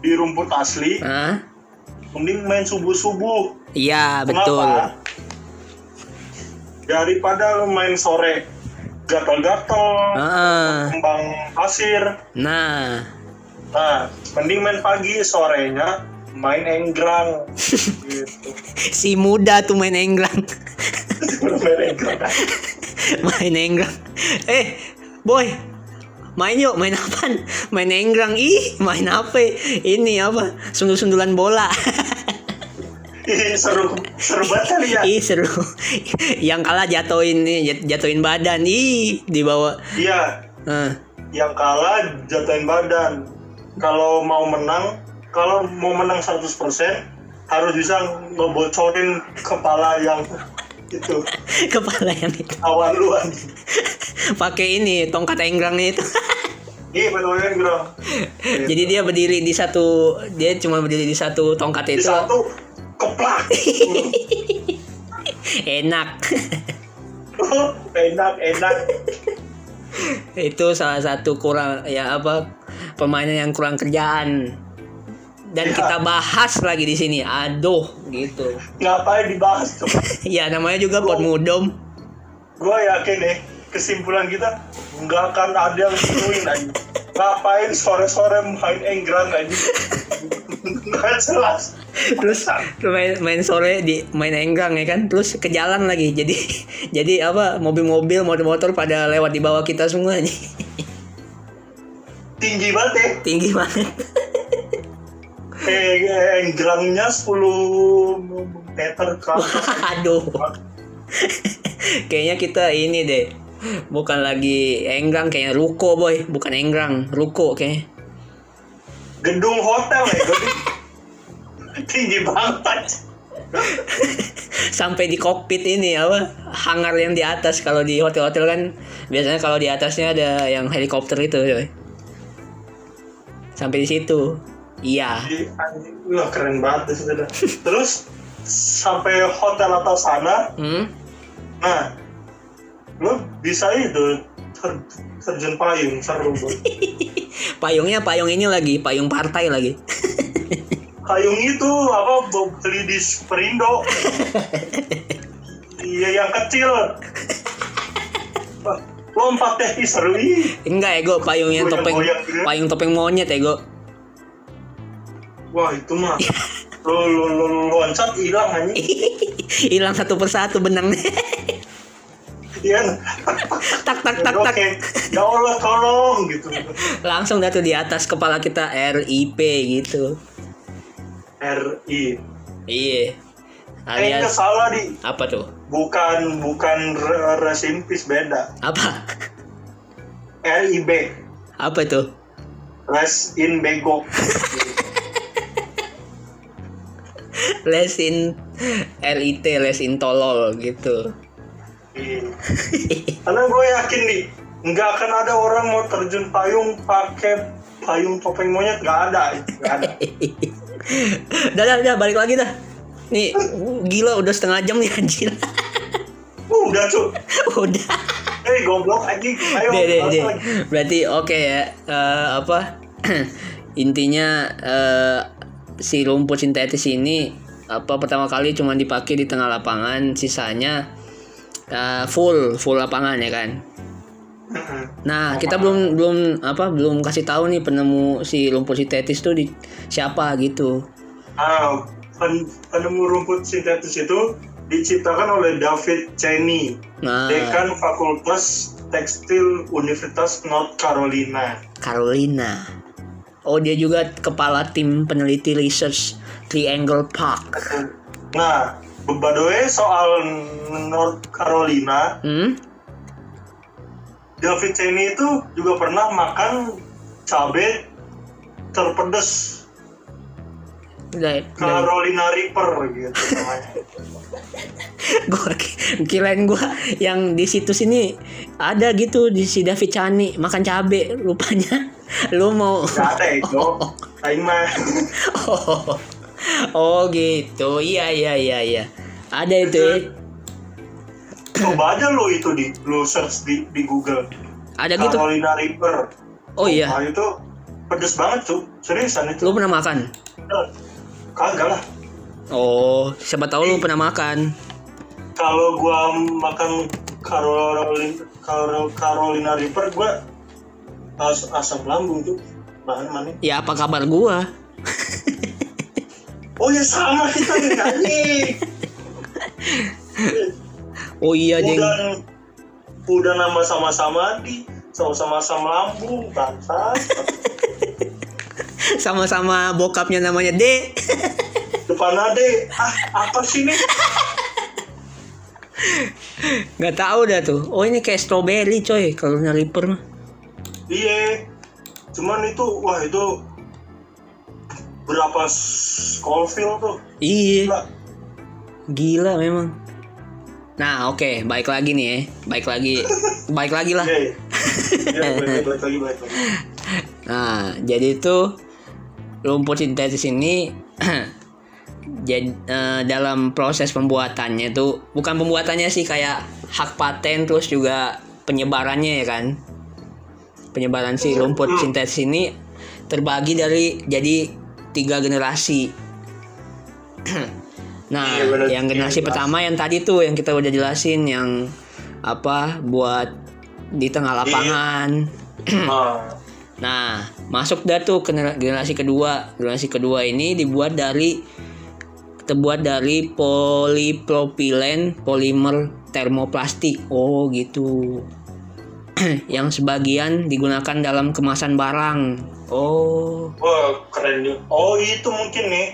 Speaker 2: di rumput asli, mending main subuh-subuh.
Speaker 1: Iya, betul.
Speaker 2: Daripada main sore gatal-gatal,
Speaker 1: Heeh.
Speaker 2: kembang pasir.
Speaker 1: Nah,
Speaker 2: Nah, mending main pagi, sorenya main enggrang. gitu. <laughs>
Speaker 1: si muda tuh main enggrang. <laughs>
Speaker 2: main enggrang. <laughs>
Speaker 1: main enggrang. Eh, boy. Main yuk, main apaan? Main enggrang. Ih, main apa? Ini apa? Sundul-sundulan bola.
Speaker 2: Ih, seru, seru banget kali ya.
Speaker 1: Ih, seru. Yang kalah jatuhin nih, jat- jatuhin badan. Ih, dibawa.
Speaker 2: Iya,
Speaker 1: Eh,
Speaker 2: yang kalah jatuhin badan. Kalau mau menang, kalau mau menang 100% harus bisa ngebocorin kepala yang itu <laughs>
Speaker 1: kepala yang itu.
Speaker 2: awan luan.
Speaker 1: Pakai ini tongkat engrangnya itu. <laughs>
Speaker 2: Iya enggrang. <laughs>
Speaker 1: Jadi dia berdiri di satu, dia cuma berdiri di satu tongkat
Speaker 2: Di
Speaker 1: itu.
Speaker 2: satu keplak.
Speaker 1: Enak.
Speaker 2: enak, enak.
Speaker 1: itu salah satu kurang ya apa permainan yang kurang kerjaan. Dan
Speaker 2: Ya.
Speaker 1: kita bahas lagi di sini. Aduh, gitu.
Speaker 2: ngapain dibahas tuh
Speaker 1: ya namanya juga pot mudom.
Speaker 2: gue yakin nih kesimpulan kita nggak akan ada yang gituin aja ngapain sore-sore main enggrang aja nggak jelas
Speaker 1: Terus main, main sore di main enggang ya kan. Terus ke jalan lagi. Jadi <laughs> jadi apa mobil-mobil, motor-motor pada lewat di bawah kita semua nih.
Speaker 2: tinggi banget ya
Speaker 1: Tinggi banget.
Speaker 2: Eh, enggrangnya 10 meter ke atas <laughs>
Speaker 1: Aduh. <laughs> Kayaknya kita ini deh. Bukan lagi enggang kayaknya ruko boy, bukan enggang, ruko kayaknya.
Speaker 2: gedung hotel ya gue <laughs> tinggi banget
Speaker 1: Sampai di kokpit ini apa? Hangar yang di atas kalau di hotel-hotel kan biasanya kalau di atasnya ada yang helikopter itu, coy. Sampai di situ. Iya.
Speaker 2: Jadi, wah keren banget sih sudah terus sampai hotel atau sana
Speaker 1: Hmm?
Speaker 2: nah lu bisa itu ter- terjun payung seru banget <laughs>
Speaker 1: Payungnya payung ini lagi, payung partai lagi. <laughs>
Speaker 2: payung itu apa beli di Superindo <laughs> iya yang kecil lompat deh seru
Speaker 1: Enggak ego, payungnya topeng
Speaker 2: gitu.
Speaker 1: payung topeng monyet ego.
Speaker 2: Wah itu mah lo lo lo lo loncat hilang anjing <laughs>
Speaker 1: Hilang satu persatu benangnya. <laughs>
Speaker 2: iya
Speaker 1: tak tak tak tak.
Speaker 2: ya Allah tolong gitu
Speaker 1: Langsung dah tuh di atas kepala kita RIP gitu.
Speaker 2: RI
Speaker 1: Iya.
Speaker 2: kayaknya
Speaker 1: Alias
Speaker 2: salah di
Speaker 1: apa tuh?
Speaker 2: bukan bukan re- rest in peace beda
Speaker 1: Apa?
Speaker 2: RIB
Speaker 1: Apa tuh?
Speaker 2: rest in bego <laughs>
Speaker 1: Lesin LIT, lesin tolol gitu.
Speaker 2: Iya. karena gue yakin nih nggak akan ada orang mau terjun payung pakai payung topeng monyet nggak ada nggak ada <laughs>
Speaker 1: dah, dah, dah, balik lagi dah. Nih, gila udah setengah jam nih anjir.
Speaker 2: Uh, udah cuy <laughs>
Speaker 1: udah.
Speaker 2: eh goblok anjing ayo
Speaker 1: Deh, deh, deh.
Speaker 2: lagi.
Speaker 1: Berarti oke ya. Eh, apa? <clears throat> Intinya eh, si rumput sintetis ini apa pertama kali cuma dipakai di tengah lapangan, sisanya eh, full full lapangan ya kan. Nah, kita belum belum apa belum kasih tahu nih penemu si rumput sintetis tuh di siapa gitu.
Speaker 2: Nah, pen- penemu rumput sintetis itu diciptakan oleh David Cheney,
Speaker 1: Nah,
Speaker 2: dekan Fakultas Tekstil Universitas North Carolina.
Speaker 1: Carolina. Oh, dia juga kepala tim peneliti research Triangle Park.
Speaker 2: Nah, by the way, soal North Carolina,
Speaker 1: Hmm?
Speaker 2: David Cheney itu juga pernah makan cabai terpedes. Carolina Reaper gitu namanya. <laughs>
Speaker 1: gua kirain gua yang di situs ini ada gitu di si David Chani makan cabe rupanya <laughs> lu mau
Speaker 2: ada itu. <laughs> Aing mah
Speaker 1: oh, oh gitu iya iya iya iya ada itu ya.
Speaker 2: coba aja lo itu di lo search di di Google.
Speaker 1: ada gitu
Speaker 2: Carolina Reaper.
Speaker 1: oh iya
Speaker 2: Nah, itu pedes banget tuh. Seriusan itu.
Speaker 1: lu pernah makan
Speaker 2: Kagak lah.
Speaker 1: oh siapa tahu lu pernah makan
Speaker 2: Kalau gua makan Carolina Carol- Carolina Reaper gua as asam lambung tuh. Bahan mana?
Speaker 1: ya apa kabar gua <laughs>
Speaker 2: Oh ya sama kita nih anjing.
Speaker 1: oh iya jeng.
Speaker 2: Udah udah nama sama-sama di sama-sama asam lambung bangsa
Speaker 1: sama-sama bokapnya namanya D.
Speaker 2: Depan ade. Ah apa sih nih
Speaker 1: nggak tahu dah tuh. Oh ini kayak strawberry coy kalau Reaper mah
Speaker 2: iya. Cuman itu wah itu berapa Scoville tuh
Speaker 1: iya
Speaker 2: Gila.
Speaker 1: Gila memang. Nah, oke, baik lagi nih ya. Baik lagi. <laughs> baik lagi lah.
Speaker 2: Iya, iya, lagi, lagi.
Speaker 1: Nah, jadi itu rumput sintetis ini <clears throat> jadi eh, dalam proses pembuatannya tuh bukan pembuatannya sih kayak hak paten terus juga penyebarannya ya kan. Penyebaran si rumput sintetis ini terbagi dari jadi tiga generasi. <clears throat> nah,
Speaker 2: Iya,
Speaker 1: yang generasi
Speaker 2: Iya,
Speaker 1: pertama yang tadi tuh yang kita udah jelasin yang apa buat di tengah lapangan.
Speaker 2: Nah, <clears throat>
Speaker 1: Nah, masuk dah tuh ke gener- generasi kedua. Generasi kedua ini dibuat dari terbuat dari polipropilen polimer termoplastik. Oh, gitu. <clears throat> yang sebagian digunakan dalam kemasan barang. Oh,
Speaker 2: wah keren juga. Oh itu mungkin nih.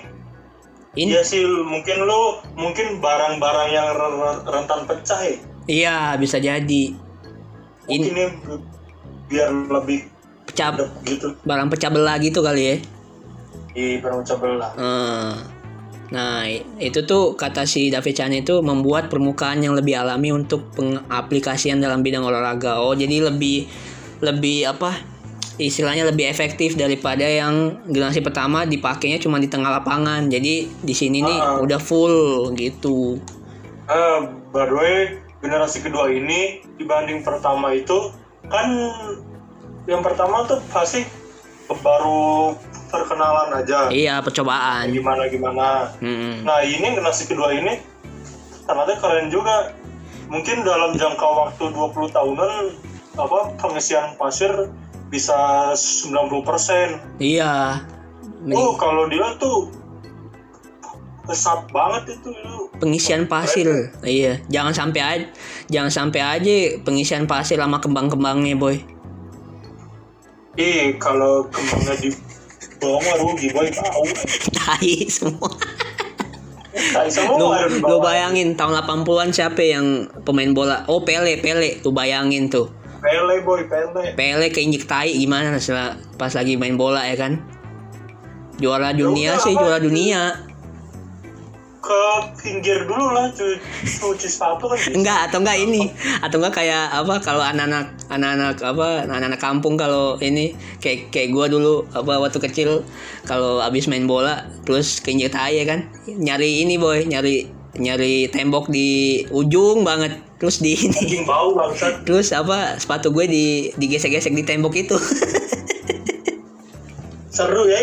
Speaker 1: ini
Speaker 2: Iya sih, mungkin lu mungkin barang-barang yang re- re- rentan pecah ya.
Speaker 1: iya bisa jadi. Ini
Speaker 2: Mungkin biar lebih
Speaker 1: pecah
Speaker 2: gitu.
Speaker 1: barang pecah belah gitu kali ya.
Speaker 2: Di barang pecah belah.
Speaker 1: Eh, Nah, itu tuh kata si David Chan itu membuat permukaan yang lebih alami untuk pengaplikasian dalam bidang olahraga. Oh, jadi lebih lebih apa? Istilahnya lebih efektif daripada yang generasi pertama dipakainya cuma di tengah lapangan. Jadi di sini nih
Speaker 2: Ah.
Speaker 1: udah full gitu.
Speaker 2: Eh, by the way, generasi kedua ini dibanding pertama itu kan yang pertama tuh pasti baru perkenalan aja.
Speaker 1: Iya, percobaan.
Speaker 2: Gimana gimana.
Speaker 1: Mm-mm.
Speaker 2: Nah ini generasi kedua ini ternyata keren juga. Mungkin dalam jangka waktu 20 tahunan apa pengisian pasir bisa 90%.
Speaker 1: Iya.
Speaker 2: Oh kalau dia tuh pesat banget itu
Speaker 1: pengisian pasir. Iya, jangan sampai aja jangan sampai aja pengisian pasir sama kembang-kembangnya, boy.
Speaker 2: Eh kalau kembangnya di mah rugi boy tahu.
Speaker 1: Tai semua. Lu, lu bayangin tahun 80-an siapa yang pemain bola? Oh, Pele, Pele. Tuh bayangin tuh.
Speaker 2: Pele boy Pele.
Speaker 1: Pele keinjek tai gimana pas lagi main bola ya kan? Juara dunia
Speaker 2: udah,
Speaker 1: sih, juara dunia.
Speaker 2: Ke pinggir dulu lah cuci, cuci sepatu kan bisa.
Speaker 1: Enggak, atau enggak ini. Atau enggak kayak apa kalau anak-anak anak-anak apa anak-anak kampung kalau ini kayak kayak gua dulu apa waktu kecil kalau abis main bola terus keinjek tai ya kan? Nyari ini boy, nyari nyari tembok di ujung banget terus di ini
Speaker 2: bau bangsat.
Speaker 1: terus apa sepatu gue di digesek-gesek di tembok itu <laughs>
Speaker 2: Seru ya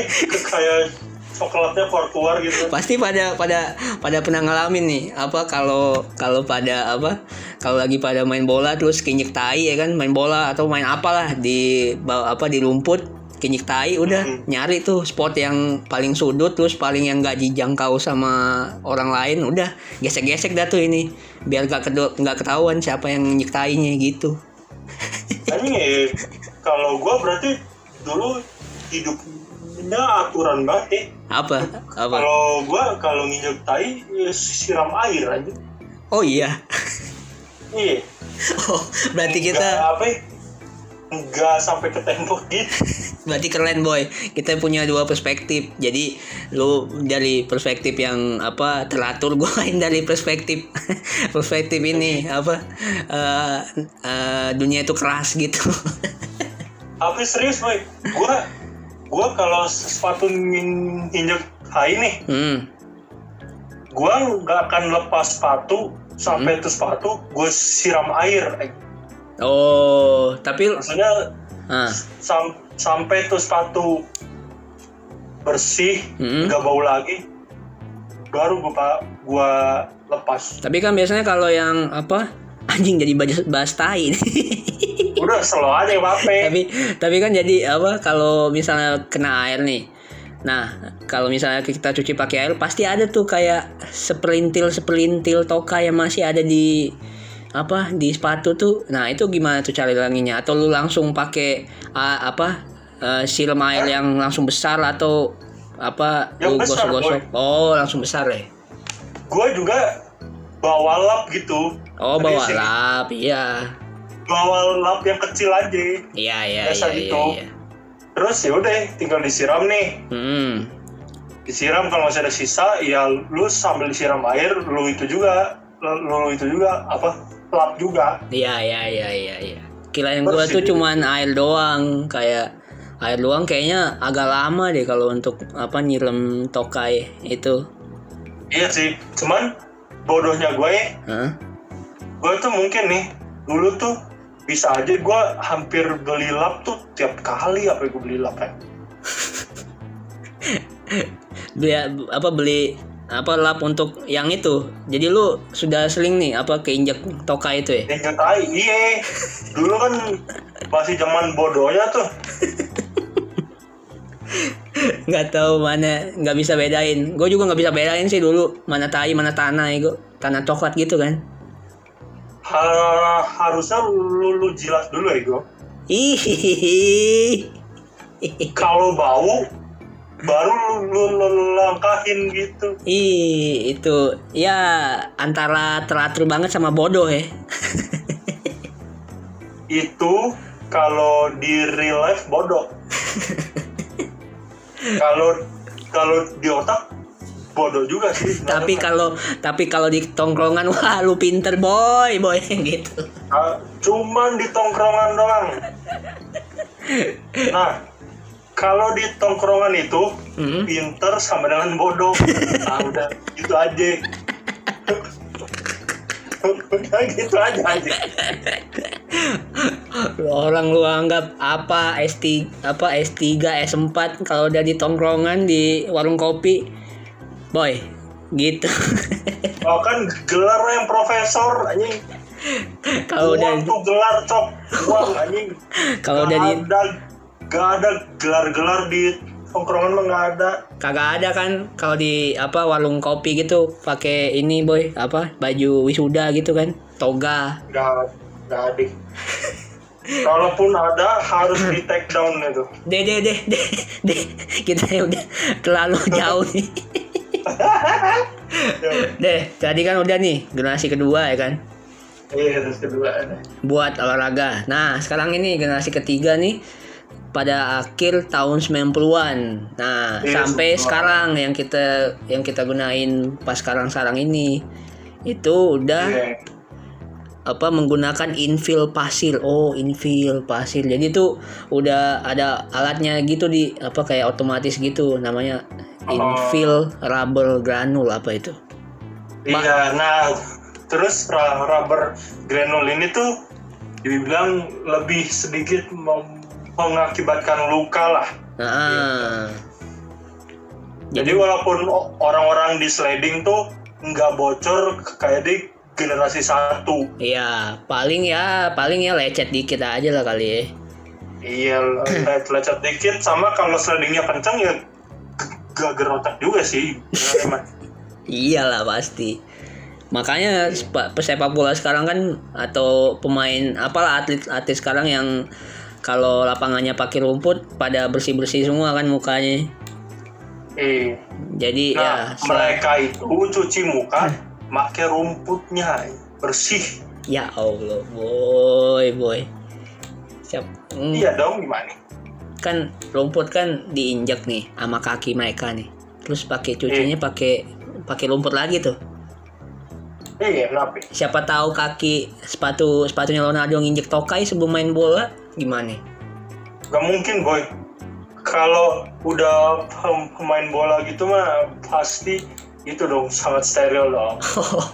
Speaker 2: kayak coklatnya keluar-keluar gitu.
Speaker 1: pasti pada pada pada pernah ngalamin nih apa kalau kalau pada apa kalau lagi pada main bola terus kinyek tai ya kan main bola atau main apalah di apa di rumput kinyek tai udah nyari tuh spot yang paling sudut terus paling yang gak dijangkau sama orang lain udah gesek-gesek dah tuh ini biar gak nggak ketahuan siapa yang nyek tainya gitu
Speaker 2: Anjing ya, kalau gua berarti dulu hidupnya aturan banget ya.
Speaker 1: apa apa
Speaker 2: Kalau gua kalau nginjek tai ya siram air aja.
Speaker 1: oh iya
Speaker 2: Iya. <laughs>
Speaker 1: oh berarti kita
Speaker 2: apa ya, nggak sampai ke tembok gitu. <laughs>
Speaker 1: Berarti keren boy. Kita punya dua perspektif. Jadi lu dari perspektif yang apa teratur, <laughs> gue main dari perspektif perspektif ini apa eh, eh, dunia itu keras gitu.
Speaker 2: Tapi serius boy, gua gua kalau sepatu nginjek tai nih,
Speaker 1: hmm.
Speaker 2: gua nggak akan lepas sepatu sampai
Speaker 1: Hmm.
Speaker 2: itu sepatu gue siram air.
Speaker 1: Oh, tapi
Speaker 2: Maksudnya
Speaker 1: ah,
Speaker 2: sam- sampai tuh sepatu bersih,
Speaker 1: Hmm.
Speaker 2: nggak bau lagi, baru gua pa- gua lepas.
Speaker 1: tapi kan biasanya kalau yang apa anjing jadi bahas, bahas tai. <laughs>
Speaker 2: Udah selalu aja vape.
Speaker 1: tapi tapi kan jadi apa kalau misalnya kena air nih. Nah kalau misalnya kita cuci pakai air pasti ada tuh kayak seperintil seperintil toka yang masih ada di apa di sepatu tuh. Nah itu gimana tuh cara hilanginnya atau lu langsung pakai ah, apa eh, siram air yang langsung besar atau apa
Speaker 2: Yang
Speaker 1: lu gosok-gosok? oh langsung besar ya?
Speaker 2: Gue juga bawa lap gitu.
Speaker 1: oh bawa lap iya
Speaker 2: Bawa lap yang kecil aja.
Speaker 1: iya iya
Speaker 2: Biasa
Speaker 1: iya
Speaker 2: gitu.
Speaker 1: iya, iya.
Speaker 2: Terus ya udah, tinggal disiram nih.
Speaker 1: Hmm.
Speaker 2: Disiram kalau masih ada sisa, ya lu sambil disiram air, lu itu juga, lu, lu itu juga apa? Lap juga.
Speaker 1: Iya iya iya iya iya. Kirain gua
Speaker 2: Bersih
Speaker 1: tuh cuman air doang kayak air doang kayaknya agak lama deh kalau untuk apa nyirem tokai itu.
Speaker 2: Iya sih. Cuman bodohnya gue ya,
Speaker 1: Hah?
Speaker 2: gue tuh mungkin nih dulu tuh bisa aja gue hampir beli lap tuh tiap kali apa gue beli lap ya. <laughs>
Speaker 1: Beli apa beli apa lap untuk yang itu. Jadi lu sudah seling nih apa keinjak toka itu ya?
Speaker 2: Injek tai, iya. Dulu kan masih zaman bodohnya tuh. <laughs>
Speaker 1: nggak tahu mana nggak bisa bedain. Gue juga nggak bisa bedain sih dulu mana tai mana tanah ya gue tanah coklat gitu kan
Speaker 2: Ha- harusnya lu, lu jilat dulu ya, Go.
Speaker 1: ih
Speaker 2: Kalau bau, baru lu, lu, lu langkahin gitu.
Speaker 1: ih itu ya antara teratur banget sama bodoh ya
Speaker 2: Itu kalau di real life bodoh. <laughs> Kalau kalau di otak bodoh juga sih. <laughs>
Speaker 1: tapi kalau tapi kalau di tongkrongan wah lu pinter boy boy <laughs> gitu
Speaker 2: Ah, cuman di tongkrongan doang. Nah, kalau di tongkrongan itu
Speaker 1: Mm.
Speaker 2: pinter sama dengan bodoh. Nah, <laughs> udah gitu aja. udah gitu aja aja.
Speaker 1: orang lu anggap apa S3 apa S3 S4 kalau udah di tongkrongan di warung kopi boy gitu <laughs>
Speaker 2: Oh kan gelar yang profesor anjing.
Speaker 1: kalau udah
Speaker 2: tuh gelar cok. Uang <laughs> anjing.
Speaker 1: kalau udah
Speaker 2: ada gak ada gelar-gelar di tongkrongan mah gak ada.
Speaker 1: kagak ada kan kalau di apa warung kopi gitu pakai ini boy apa baju wisuda gitu kan toga
Speaker 2: Gak gak ada. Kalaupun ada harus di take down itu.
Speaker 1: deh deh deh deh deh kita udah terlalu <laughs> jauh nih <laughs> deh tadi kan udah nih generasi kedua ya kan
Speaker 2: Iya terus kedua
Speaker 1: buat olahraga. Nah, sekarang ini generasi ketiga nih pada akhir tahun 90-an. Nah,
Speaker 2: Iya,
Speaker 1: sampai
Speaker 2: 90-an.
Speaker 1: sekarang yang kita yang kita gunain pas sekarang-sekarang ini itu udah
Speaker 2: Iya.
Speaker 1: apa menggunakan infill pasir. Oh, infill pasir. Jadi tuh udah ada alatnya gitu di apa kayak otomatis gitu namanya. Infill rubber granule apa itu?
Speaker 2: Iya, nah terus rubber granule ini tuh dibilang lebih sedikit mengakibatkan luka lah.
Speaker 1: Nah,
Speaker 2: Jadi walaupun o- orang-orang di sliding tuh nggak bocor kayak di generasi satu.
Speaker 1: Iya, paling ya, paling ya lecet dikit aja lah kali ya.
Speaker 2: Iya, le- lecet dikit sama kalau slidingnya kencang ya g- gak gerotak juga sih.
Speaker 1: Iyalah pasti. Makanya sepa- pesepak bola sekarang kan atau pemain apalah atlet-atlet sekarang yang kalau lapangannya pakai rumput pada bersih-bersih semua kan mukanya.
Speaker 2: Eh,
Speaker 1: Jadi
Speaker 2: nah
Speaker 1: ya
Speaker 2: mereka itu cuci muka pakai rumputnya bersih.
Speaker 1: ya Allah, boy, boy. Siap. Hmm,
Speaker 2: Iya dong gimana?
Speaker 1: Kan rumput kan diinjak nih sama kaki mereka nih. Terus pakai cucinya pakai pakai rumput lagi tuh.
Speaker 2: Iya, kenapa?
Speaker 1: siapa tahu kaki sepatu sepatunya Ronaldo nginjek tokai sebelum main bola gimana?
Speaker 2: Gak mungkin boy. Kalau udah pem- pemain bola gitu mah pasti itu dong sangat steril dong.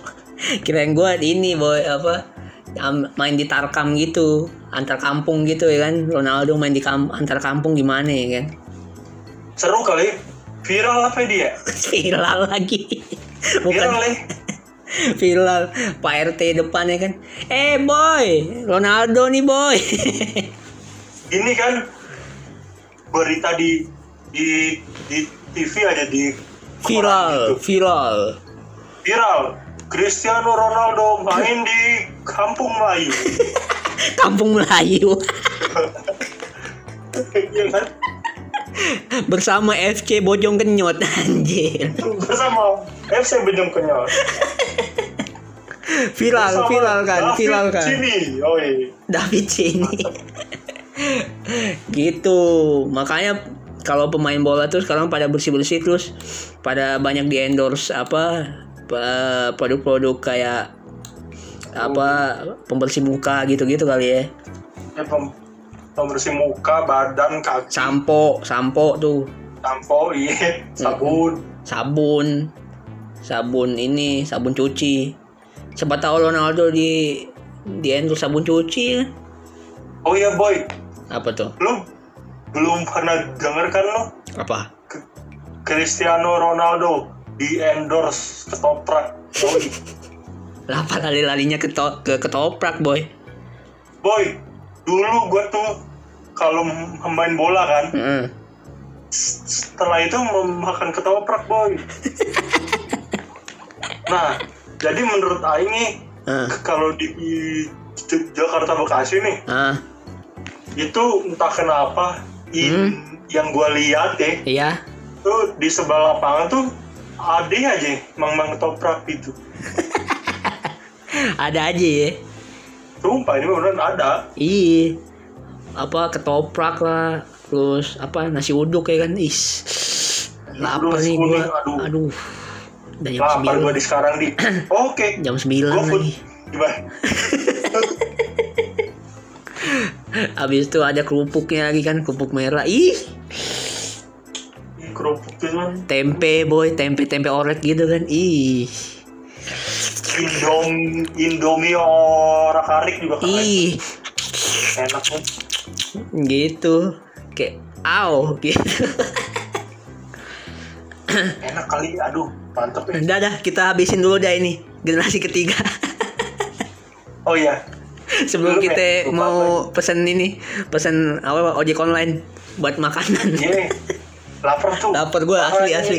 Speaker 2: <laughs>
Speaker 1: Kirain gua ini boy apa main di Tarkam gitu antar kampung gitu ya kan? Ronaldo main di kam- antar kampung gimana ya kan?
Speaker 2: Seru kali. Viral apa dia? <laughs>
Speaker 1: viral lagi. Bukan.
Speaker 2: Viral <laughs>
Speaker 1: viral. Pak RT depannya kan? Eh boy! Ronaldo nih boy! <laughs>
Speaker 2: Ini kan berita di di di TV aja di
Speaker 1: viral
Speaker 2: gitu.
Speaker 1: viral.
Speaker 2: Viral. Cristiano Ronaldo main di Kampung Melayu. <laughs>
Speaker 1: kampung Melayu
Speaker 2: Iya kan?
Speaker 1: bersama FC Bojong Kenyot <laughs> anjir
Speaker 2: Bersama FC Bejong Kenyot.
Speaker 1: viral
Speaker 2: Bersama
Speaker 1: viral kan
Speaker 2: David
Speaker 1: viral kan
Speaker 2: Sini, oi.
Speaker 1: David sini <laughs> gitu makanya kalau pemain bola tuh sekarang pada bersih bersih terus pada banyak di endorse apa pa- produk-produk kayak apa pembersih muka gitu-gitu kali ya.
Speaker 2: Ya, pem- pembersih muka, badan, kaki,
Speaker 1: sampo sampo tuh.
Speaker 2: Sampo, iya, sabun.
Speaker 1: sabun. Sabun ini sabun cuci. Siapa tahu Ronaldo di di endorse sabun cuci ya.
Speaker 2: Oh iya boy,
Speaker 1: apa tuh?
Speaker 2: Lu belum pernah denger kan lo
Speaker 1: apa?
Speaker 2: Cristiano Ronaldo di endorse ketoprak. Boy,
Speaker 1: Lapa lari-larinya ke, to- ke ketoprak boy.
Speaker 2: boy, dulu gue tuh kalau main bola kan,
Speaker 1: Heeh.
Speaker 2: setelah itu makan ketoprak boy. nah, jadi menurut Aing nih,
Speaker 1: Ah,
Speaker 2: kalau di J- Jakarta Bekasi nih,
Speaker 1: ah,
Speaker 2: itu entah kenapa in, yang gue lihat ya,
Speaker 1: iya.
Speaker 2: tuh di sebelah lapangan tuh ada aja mang-mang ketoprak gitu. <laughs>
Speaker 1: Ada aja ya.
Speaker 2: Sumpah ini beneran ada.
Speaker 1: Iya. Apa ketoprak lah, terus apa nasi uduk ya kan. Is. Lapar nih gua.
Speaker 2: aduh.
Speaker 1: Aduh. Udah jam
Speaker 2: Lapar gue
Speaker 1: 9.
Speaker 2: di sekarang di. <clears throat> Oke.
Speaker 1: Jam 9
Speaker 2: Gue food.
Speaker 1: lagi. <laughs> Habis itu ada kerupuknya lagi kan, kerupuk merah. Ih,
Speaker 2: Kerupuk itu kan.
Speaker 1: tempe boy, tempe-tempe orek gitu kan. Ih.
Speaker 2: Indom, Indomie orang karik juga keren.
Speaker 1: Ih,
Speaker 2: Enak kan.
Speaker 1: gitu. Kayak au gitu.
Speaker 2: Enak kali. Aduh, mantep ya.
Speaker 1: Udah dah, kita habisin dulu dah ini. Generasi ketiga.
Speaker 2: Oh iya.
Speaker 1: Sebelum
Speaker 2: Belum ya?
Speaker 1: kita
Speaker 2: Lupa
Speaker 1: mau pesen ini, pesen apa ojek online buat makanan.
Speaker 2: Iya. Lapar tuh.
Speaker 1: Lapar gue asli asli.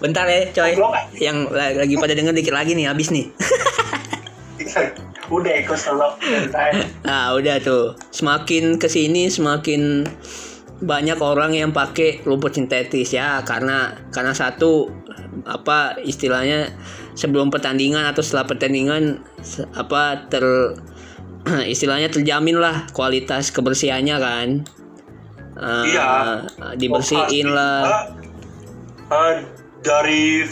Speaker 1: Bentar ya coy. Yang la- lagi pada denger dikit lagi nih habis nih. <laughs>
Speaker 2: Udah ikut selalu.
Speaker 1: Nah udah tuh. Semakin ke sini semakin banyak orang yang pakai rumput sintetis ya karena karena satu apa istilahnya sebelum pertandingan atau setelah pertandingan apa ter <clears throat> istilahnya terjamin lah kualitas kebersihannya kan Eh,
Speaker 2: Iya.
Speaker 1: dibersihin
Speaker 2: Oh,
Speaker 1: lah
Speaker 2: Ah, ah, dari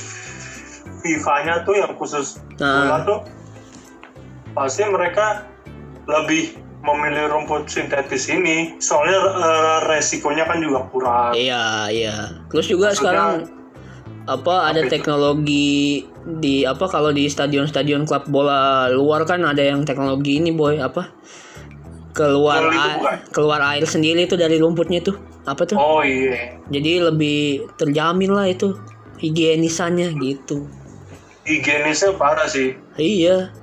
Speaker 2: FIFA-nya tuh yang khusus
Speaker 1: Nah.
Speaker 2: tuh pasti mereka lebih memilih rumput sintetis ini soalnya eh, resikonya kan juga kurang.
Speaker 1: Iya, iya. Terus juga
Speaker 2: Maksudnya-
Speaker 1: sekarang apa ada
Speaker 2: itu?
Speaker 1: teknologi di apa kalau di stadion-stadion klub bola luar kan ada yang teknologi ini boy apa keluar air, keluar air sendiri itu dari rumputnya tuh apa tuh?
Speaker 2: Oh iya,
Speaker 1: jadi lebih terjamin lah itu higienisannya gitu.
Speaker 2: Higienisnya parah sih.
Speaker 1: iya.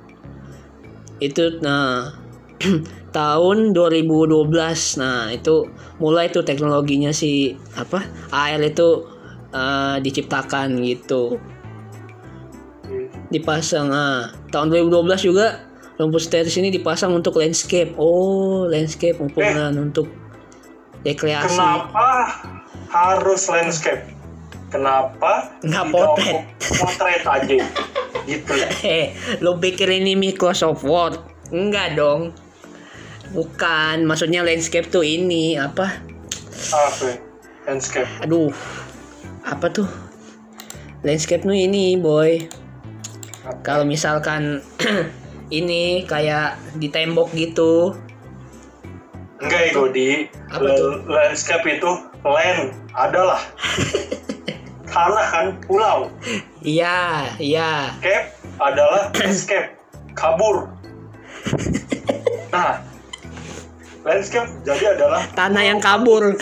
Speaker 1: Itu nah <clears throat> tahun 2012 nah itu mulai tuh teknologinya si apa air itu eh, diciptakan gitu. Dipasang ah tahun 2012 juga rumput sintetis ini dipasang untuk landscape oh landscape ukuran untuk rekreasi
Speaker 2: Kenapa harus landscape? Kenapa
Speaker 1: Nggak potret.
Speaker 2: potret aja? gitu. <laughs>
Speaker 1: eh lo pikir ini Microsoft Word enggak dong bukan maksudnya landscape tuh ini apa
Speaker 2: Apa? Landscape.
Speaker 1: aduh apa tuh landscape tuh ini boy kalau misalkan <clears throat> ini kayak di tembok gitu
Speaker 2: Enggak ya Godi. Landscape itu land adalah <laughs> tanah kan pulau.
Speaker 1: iya iya
Speaker 2: Cape adalah <clears throat> escape kabur. Nah, landscape jadi adalah
Speaker 1: tanah yang kabur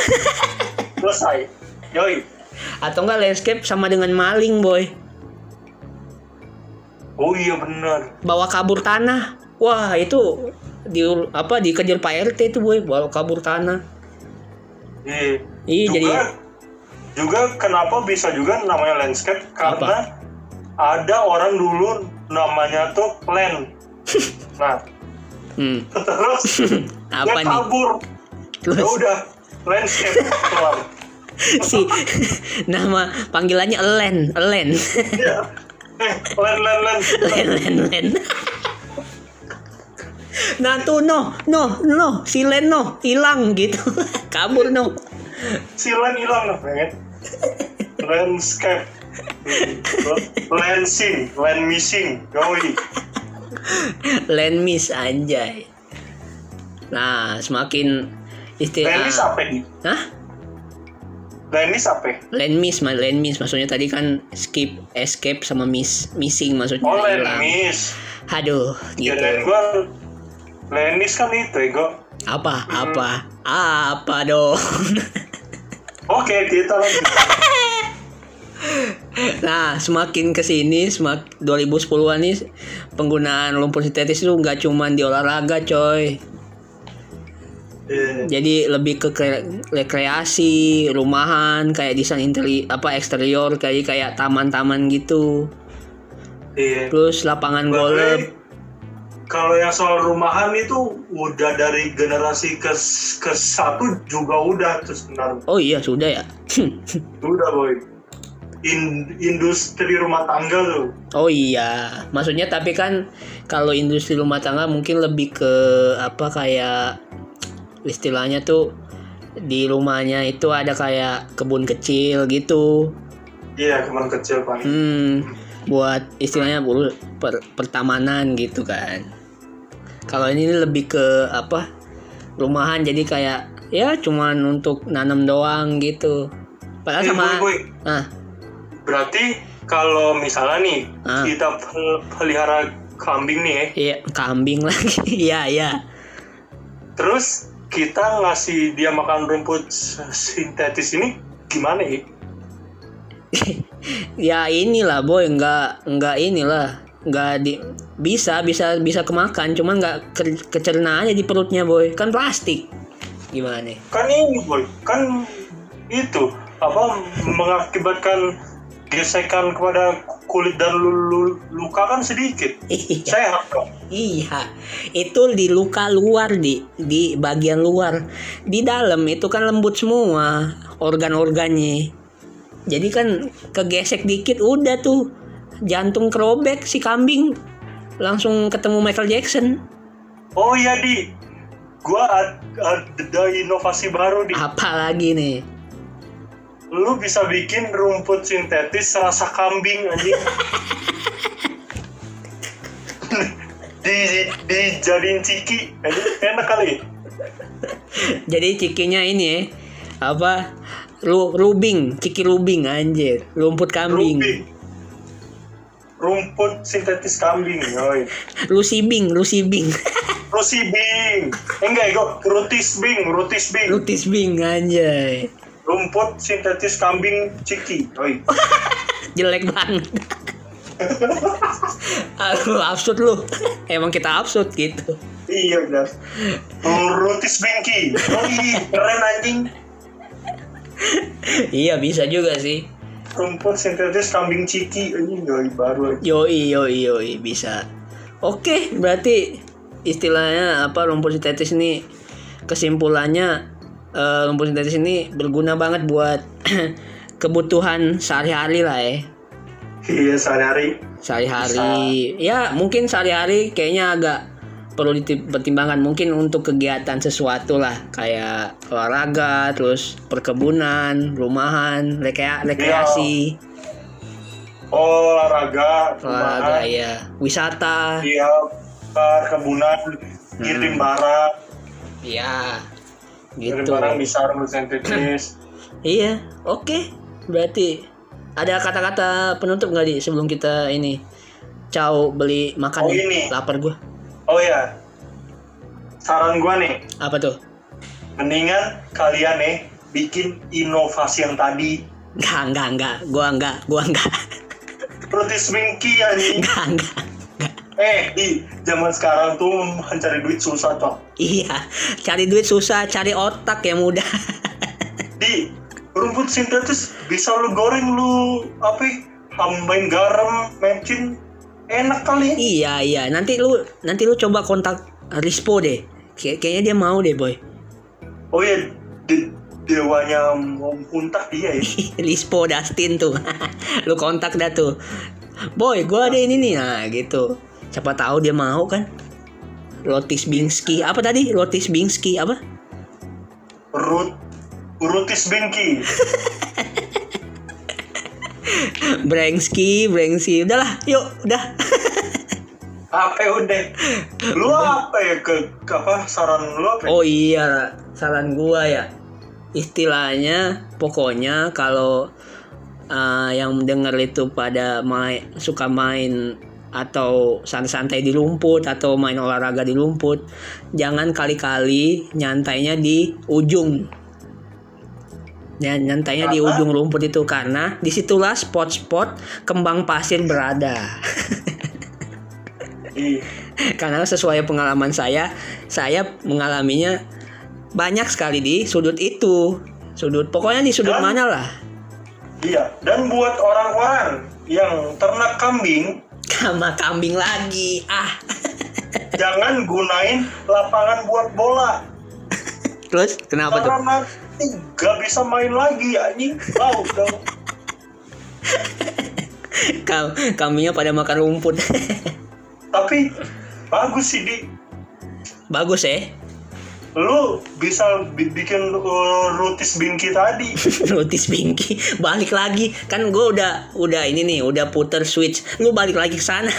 Speaker 2: selesai. Yoi.
Speaker 1: atau enggak landscape sama dengan maling boy
Speaker 2: Oh iya benar.
Speaker 1: bawa kabur tanah wah itu di apa dikejar Pak RT itu boy bawa kabur tanah
Speaker 2: Iya.
Speaker 1: Iya,
Speaker 2: juga,
Speaker 1: jadi-
Speaker 2: juga kenapa bisa juga namanya landscape karena ada orang dulu namanya tuh land. <laughs> Nah,
Speaker 1: hmm.
Speaker 2: terus <laughs>
Speaker 1: apa
Speaker 2: dia
Speaker 1: nih
Speaker 2: kabur.
Speaker 1: terus
Speaker 2: Ya udah landscape keluar. <laughs>
Speaker 1: si nama panggilannya Elen Elen
Speaker 2: Iya. Land land land.
Speaker 1: Len Len Len nah tuh no no no si Len no hilang gitu <laughs> kabur no
Speaker 2: Si land hilang nah, pengen. Landscape. Lansing, land missing. Yoi.
Speaker 1: Len miss anjay nah semakin istilah
Speaker 2: Land miss apa di?
Speaker 1: Hah?
Speaker 2: Land miss apa?
Speaker 1: Land miss, land miss maksudnya tadi kan skip, escape sama miss, missing maksudnya
Speaker 2: Oh, land
Speaker 1: hilang.
Speaker 2: miss.
Speaker 1: Aduh,
Speaker 2: Ya,
Speaker 1: gitu.
Speaker 2: dan gua land miss kan itu, Ego.
Speaker 1: Apa? Apa? Apa dong? <laughs>
Speaker 2: Oke, kita lanjut.
Speaker 1: Nah, semakin ke sini, semak 2010-an nih penggunaan lumpur sintetis itu nggak cuma di olahraga, coy.
Speaker 2: Iya.
Speaker 1: Jadi lebih ke kre- rekreasi, rumahan, kayak desain interi apa eksterior kayak kayak taman-taman gitu.
Speaker 2: Iya.
Speaker 1: Terus lapangan golf.
Speaker 2: Kalau yang soal rumahan itu udah dari generasi ke ke satu juga udah tuh sebenarnya
Speaker 1: Oh iya, sudah ya. <laughs>
Speaker 2: udah boy In- industri rumah tangga tuh
Speaker 1: Oh iya, maksudnya tapi kan kalau industri rumah tangga mungkin lebih ke apa kayak istilahnya tuh di rumahnya itu ada kayak kebun kecil gitu.
Speaker 2: iya ke mana kecil pak
Speaker 1: Hmm, buat istilahnya buru per- pertamanan gitu kan. Kalau ini lebih ke apa? Rumahan jadi kayak ya cuman untuk nanam doang gitu. Padahal
Speaker 2: Eh,
Speaker 1: sama
Speaker 2: boy, boy.
Speaker 1: ah
Speaker 2: berarti kalau misalnya nih
Speaker 1: Ah.
Speaker 2: kita pel- pelihara kambing nih ya
Speaker 1: iya kambing lagi. <laughs> Iya, iya.
Speaker 2: terus kita ngasih dia makan rumput sintetis ini gimana ya <laughs>
Speaker 1: ya inilah boy nggak nggak inilah nggak di bisa bisa bisa kemakan cuman nggak ke- kecerna aja di perutnya boy. Kan plastik. Gimana
Speaker 2: kan ini boy kan itu apa mengakibatkan gesekan kepada kulit dan lu- lu- luka kan sedikit. <laughs>
Speaker 1: Iya.
Speaker 2: Sehat kok
Speaker 1: iya itu di luka luar di di bagian luar. Di dalam itu kan lembut semua organ-organnya. Jadi kan kegesek dikit udah tuh. Jantung kerobek si kambing langsung ketemu Michael Jackson.
Speaker 2: Oh iya di. Gua ad- ada inovasi baru di.
Speaker 1: Apa lagi nih?
Speaker 2: Lu bisa bikin rumput sintetis rasa kambing anjing <laughs> di dijadiin ciki anjing enak kali
Speaker 1: Jadi cikinya ini ya apa lu rubing, ciki rubing anjir, rumput kambing.
Speaker 2: Rumput. rumput sintetis kambing yoi
Speaker 1: Lusibing, lusibing.
Speaker 2: Rusibing. <laughs> Eh, enggak, ego rutis bing, rutis bing.
Speaker 1: Lutis bing anjay.
Speaker 2: Rumput sintetis kambing ciki. <laughs>
Speaker 1: Jelek banget. Aduh, absurd lu. Emang kita absurd gitu.
Speaker 2: Iya, jelas. Rutis bingki. Oi, keren anjing.
Speaker 1: iya bisa juga sih.
Speaker 2: Rumput sintetis kambing ciki anjing yoi baru.
Speaker 1: Yoi, yoi, yoi, bisa. Oke, berarti istilahnya apa rumput sintetis ini kesimpulannya eh, rumput sintetis ini berguna banget buat <clears throat> kebutuhan sehari-hari lah ya.
Speaker 2: Iya, sehari-hari.
Speaker 1: Sehari-hari. Ya mungkin sehari-hari kayaknya agak perlu dipertimbangkan mungkin untuk kegiatan sesuatu lah. Kayak olahraga, terus perkebunan, rumahan, rekrea- rekreasi,
Speaker 2: Olahraga,
Speaker 1: olahraga
Speaker 2: rumahan,
Speaker 1: ya, wisata.
Speaker 2: iya, perkebunan, kirim barang,
Speaker 1: Ya,
Speaker 2: kirim
Speaker 1: gitu.
Speaker 2: barang bisa sintetis.
Speaker 1: Iya, oke. Berarti ada kata-kata penutup nggak di sebelum kita ini Ciao beli makan
Speaker 2: Oh,
Speaker 1: nih.
Speaker 2: ini.
Speaker 1: Lapar gua.
Speaker 2: Oh ya, saran gua nih,
Speaker 1: Apa tuh?
Speaker 2: mendingan kalian nih bikin inovasi yang tadi.
Speaker 1: Enggak, enggak, enggak. Gua enggak, gua enggak.
Speaker 2: Rutis bingki anjing. <laughs>
Speaker 1: Enggak, enggak.
Speaker 2: Eh, di zaman sekarang tuh mencari duit susah toh.
Speaker 1: Iya, cari duit susah, cari otak yang mudah.
Speaker 2: Di rumput sintetis bisa lu goreng lu apa? ya, Tambahin garam, mecin, enak kali.
Speaker 1: iya, iya. Nanti lu nanti lu coba kontak Rispo deh. Kay- kayaknya dia mau deh, boy.
Speaker 2: Oh ya, de- dewanya mau muntah dia ya. <laughs>
Speaker 1: Rispo Dustin tuh. <laughs> lu kontak dah tuh. Boy, gua ada ini nih. Nah, gitu. Siapa tahu dia mau kan? Lotis Bingski. Apa tadi? Lotis Bingski apa?
Speaker 2: Rut Rutis bingki. <laughs>
Speaker 1: Brengski, Brengski. Udahlah, yuk, udah. <laughs>
Speaker 2: apa ya udah? Lu apa ya ke, ke apa saran lu apa? ya?
Speaker 1: Oh iya, saran gua ya. Istilahnya pokoknya kalau uh, yang denger itu pada main suka main atau santai-santai di rumput atau main olahraga di rumput, jangan kali-kali nyantainya di ujung. Ya, nyantainya di ujung rumput itu karena di situlah spot-spot kembang pasir berada. <laughs> Karena sesuai pengalaman saya, saya mengalaminya banyak sekali di sudut itu. Sudut pokoknya di sudut
Speaker 2: Dan-
Speaker 1: mana lah.
Speaker 2: Iya, dan buat orang-orang yang ternak kambing,
Speaker 1: Sama kambing lagi. Ah.
Speaker 2: jangan gunain lapangan buat bola.
Speaker 1: Terus kenapa tuh?
Speaker 2: Karena nanti gak bisa main lagi anjing. Tahu dong.
Speaker 1: Kam kambingnya pada makan rumput.
Speaker 2: Tapi bagus sih di
Speaker 1: Bagus ya.
Speaker 2: lu bisa bi- bikin uh, rutis bingki tadi. <laughs>
Speaker 1: Notis Pinky balik lagi kan gue udah udah ini nih udah puter switch lu balik lagi ke sana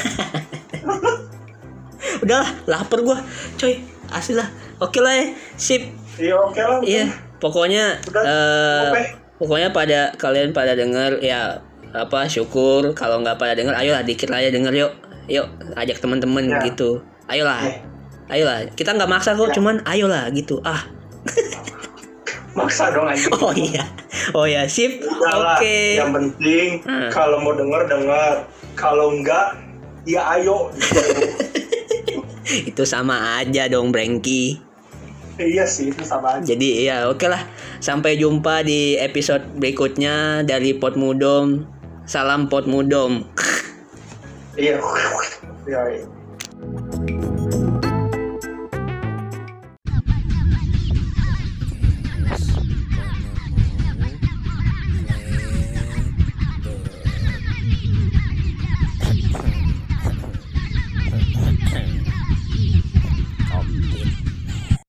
Speaker 1: <laughs> udah lah lapar gue coy asli lah oke lah ya sip
Speaker 2: Iya oke lah.
Speaker 1: iya pokoknya
Speaker 2: oke.
Speaker 1: pokoknya pada kalian pada denger ya apa syukur kalau nggak pada denger ayolah dikit lah ya denger yuk yuk ajak teman-teman
Speaker 2: Ya.
Speaker 1: gitu ayolah
Speaker 2: Ya.
Speaker 1: ayolah kita nggak maksa kok
Speaker 2: Ya.
Speaker 1: cuman ayolah gitu ah
Speaker 2: Maksa dong anjing. <laughs>
Speaker 1: oh iya oh iya sip oke
Speaker 2: Yang penting
Speaker 1: Hmm.
Speaker 2: kalau mau denger denger. Kalau enggak ya ayo. <laughs>
Speaker 1: itu sama aja dong Brengki
Speaker 2: iya sih itu sama aja.
Speaker 1: jadi ya oke lah sampai jumpa di episode berikutnya dari Pot Mudom salam Pot Mudom <laughs>
Speaker 2: Iya. Iya. iya.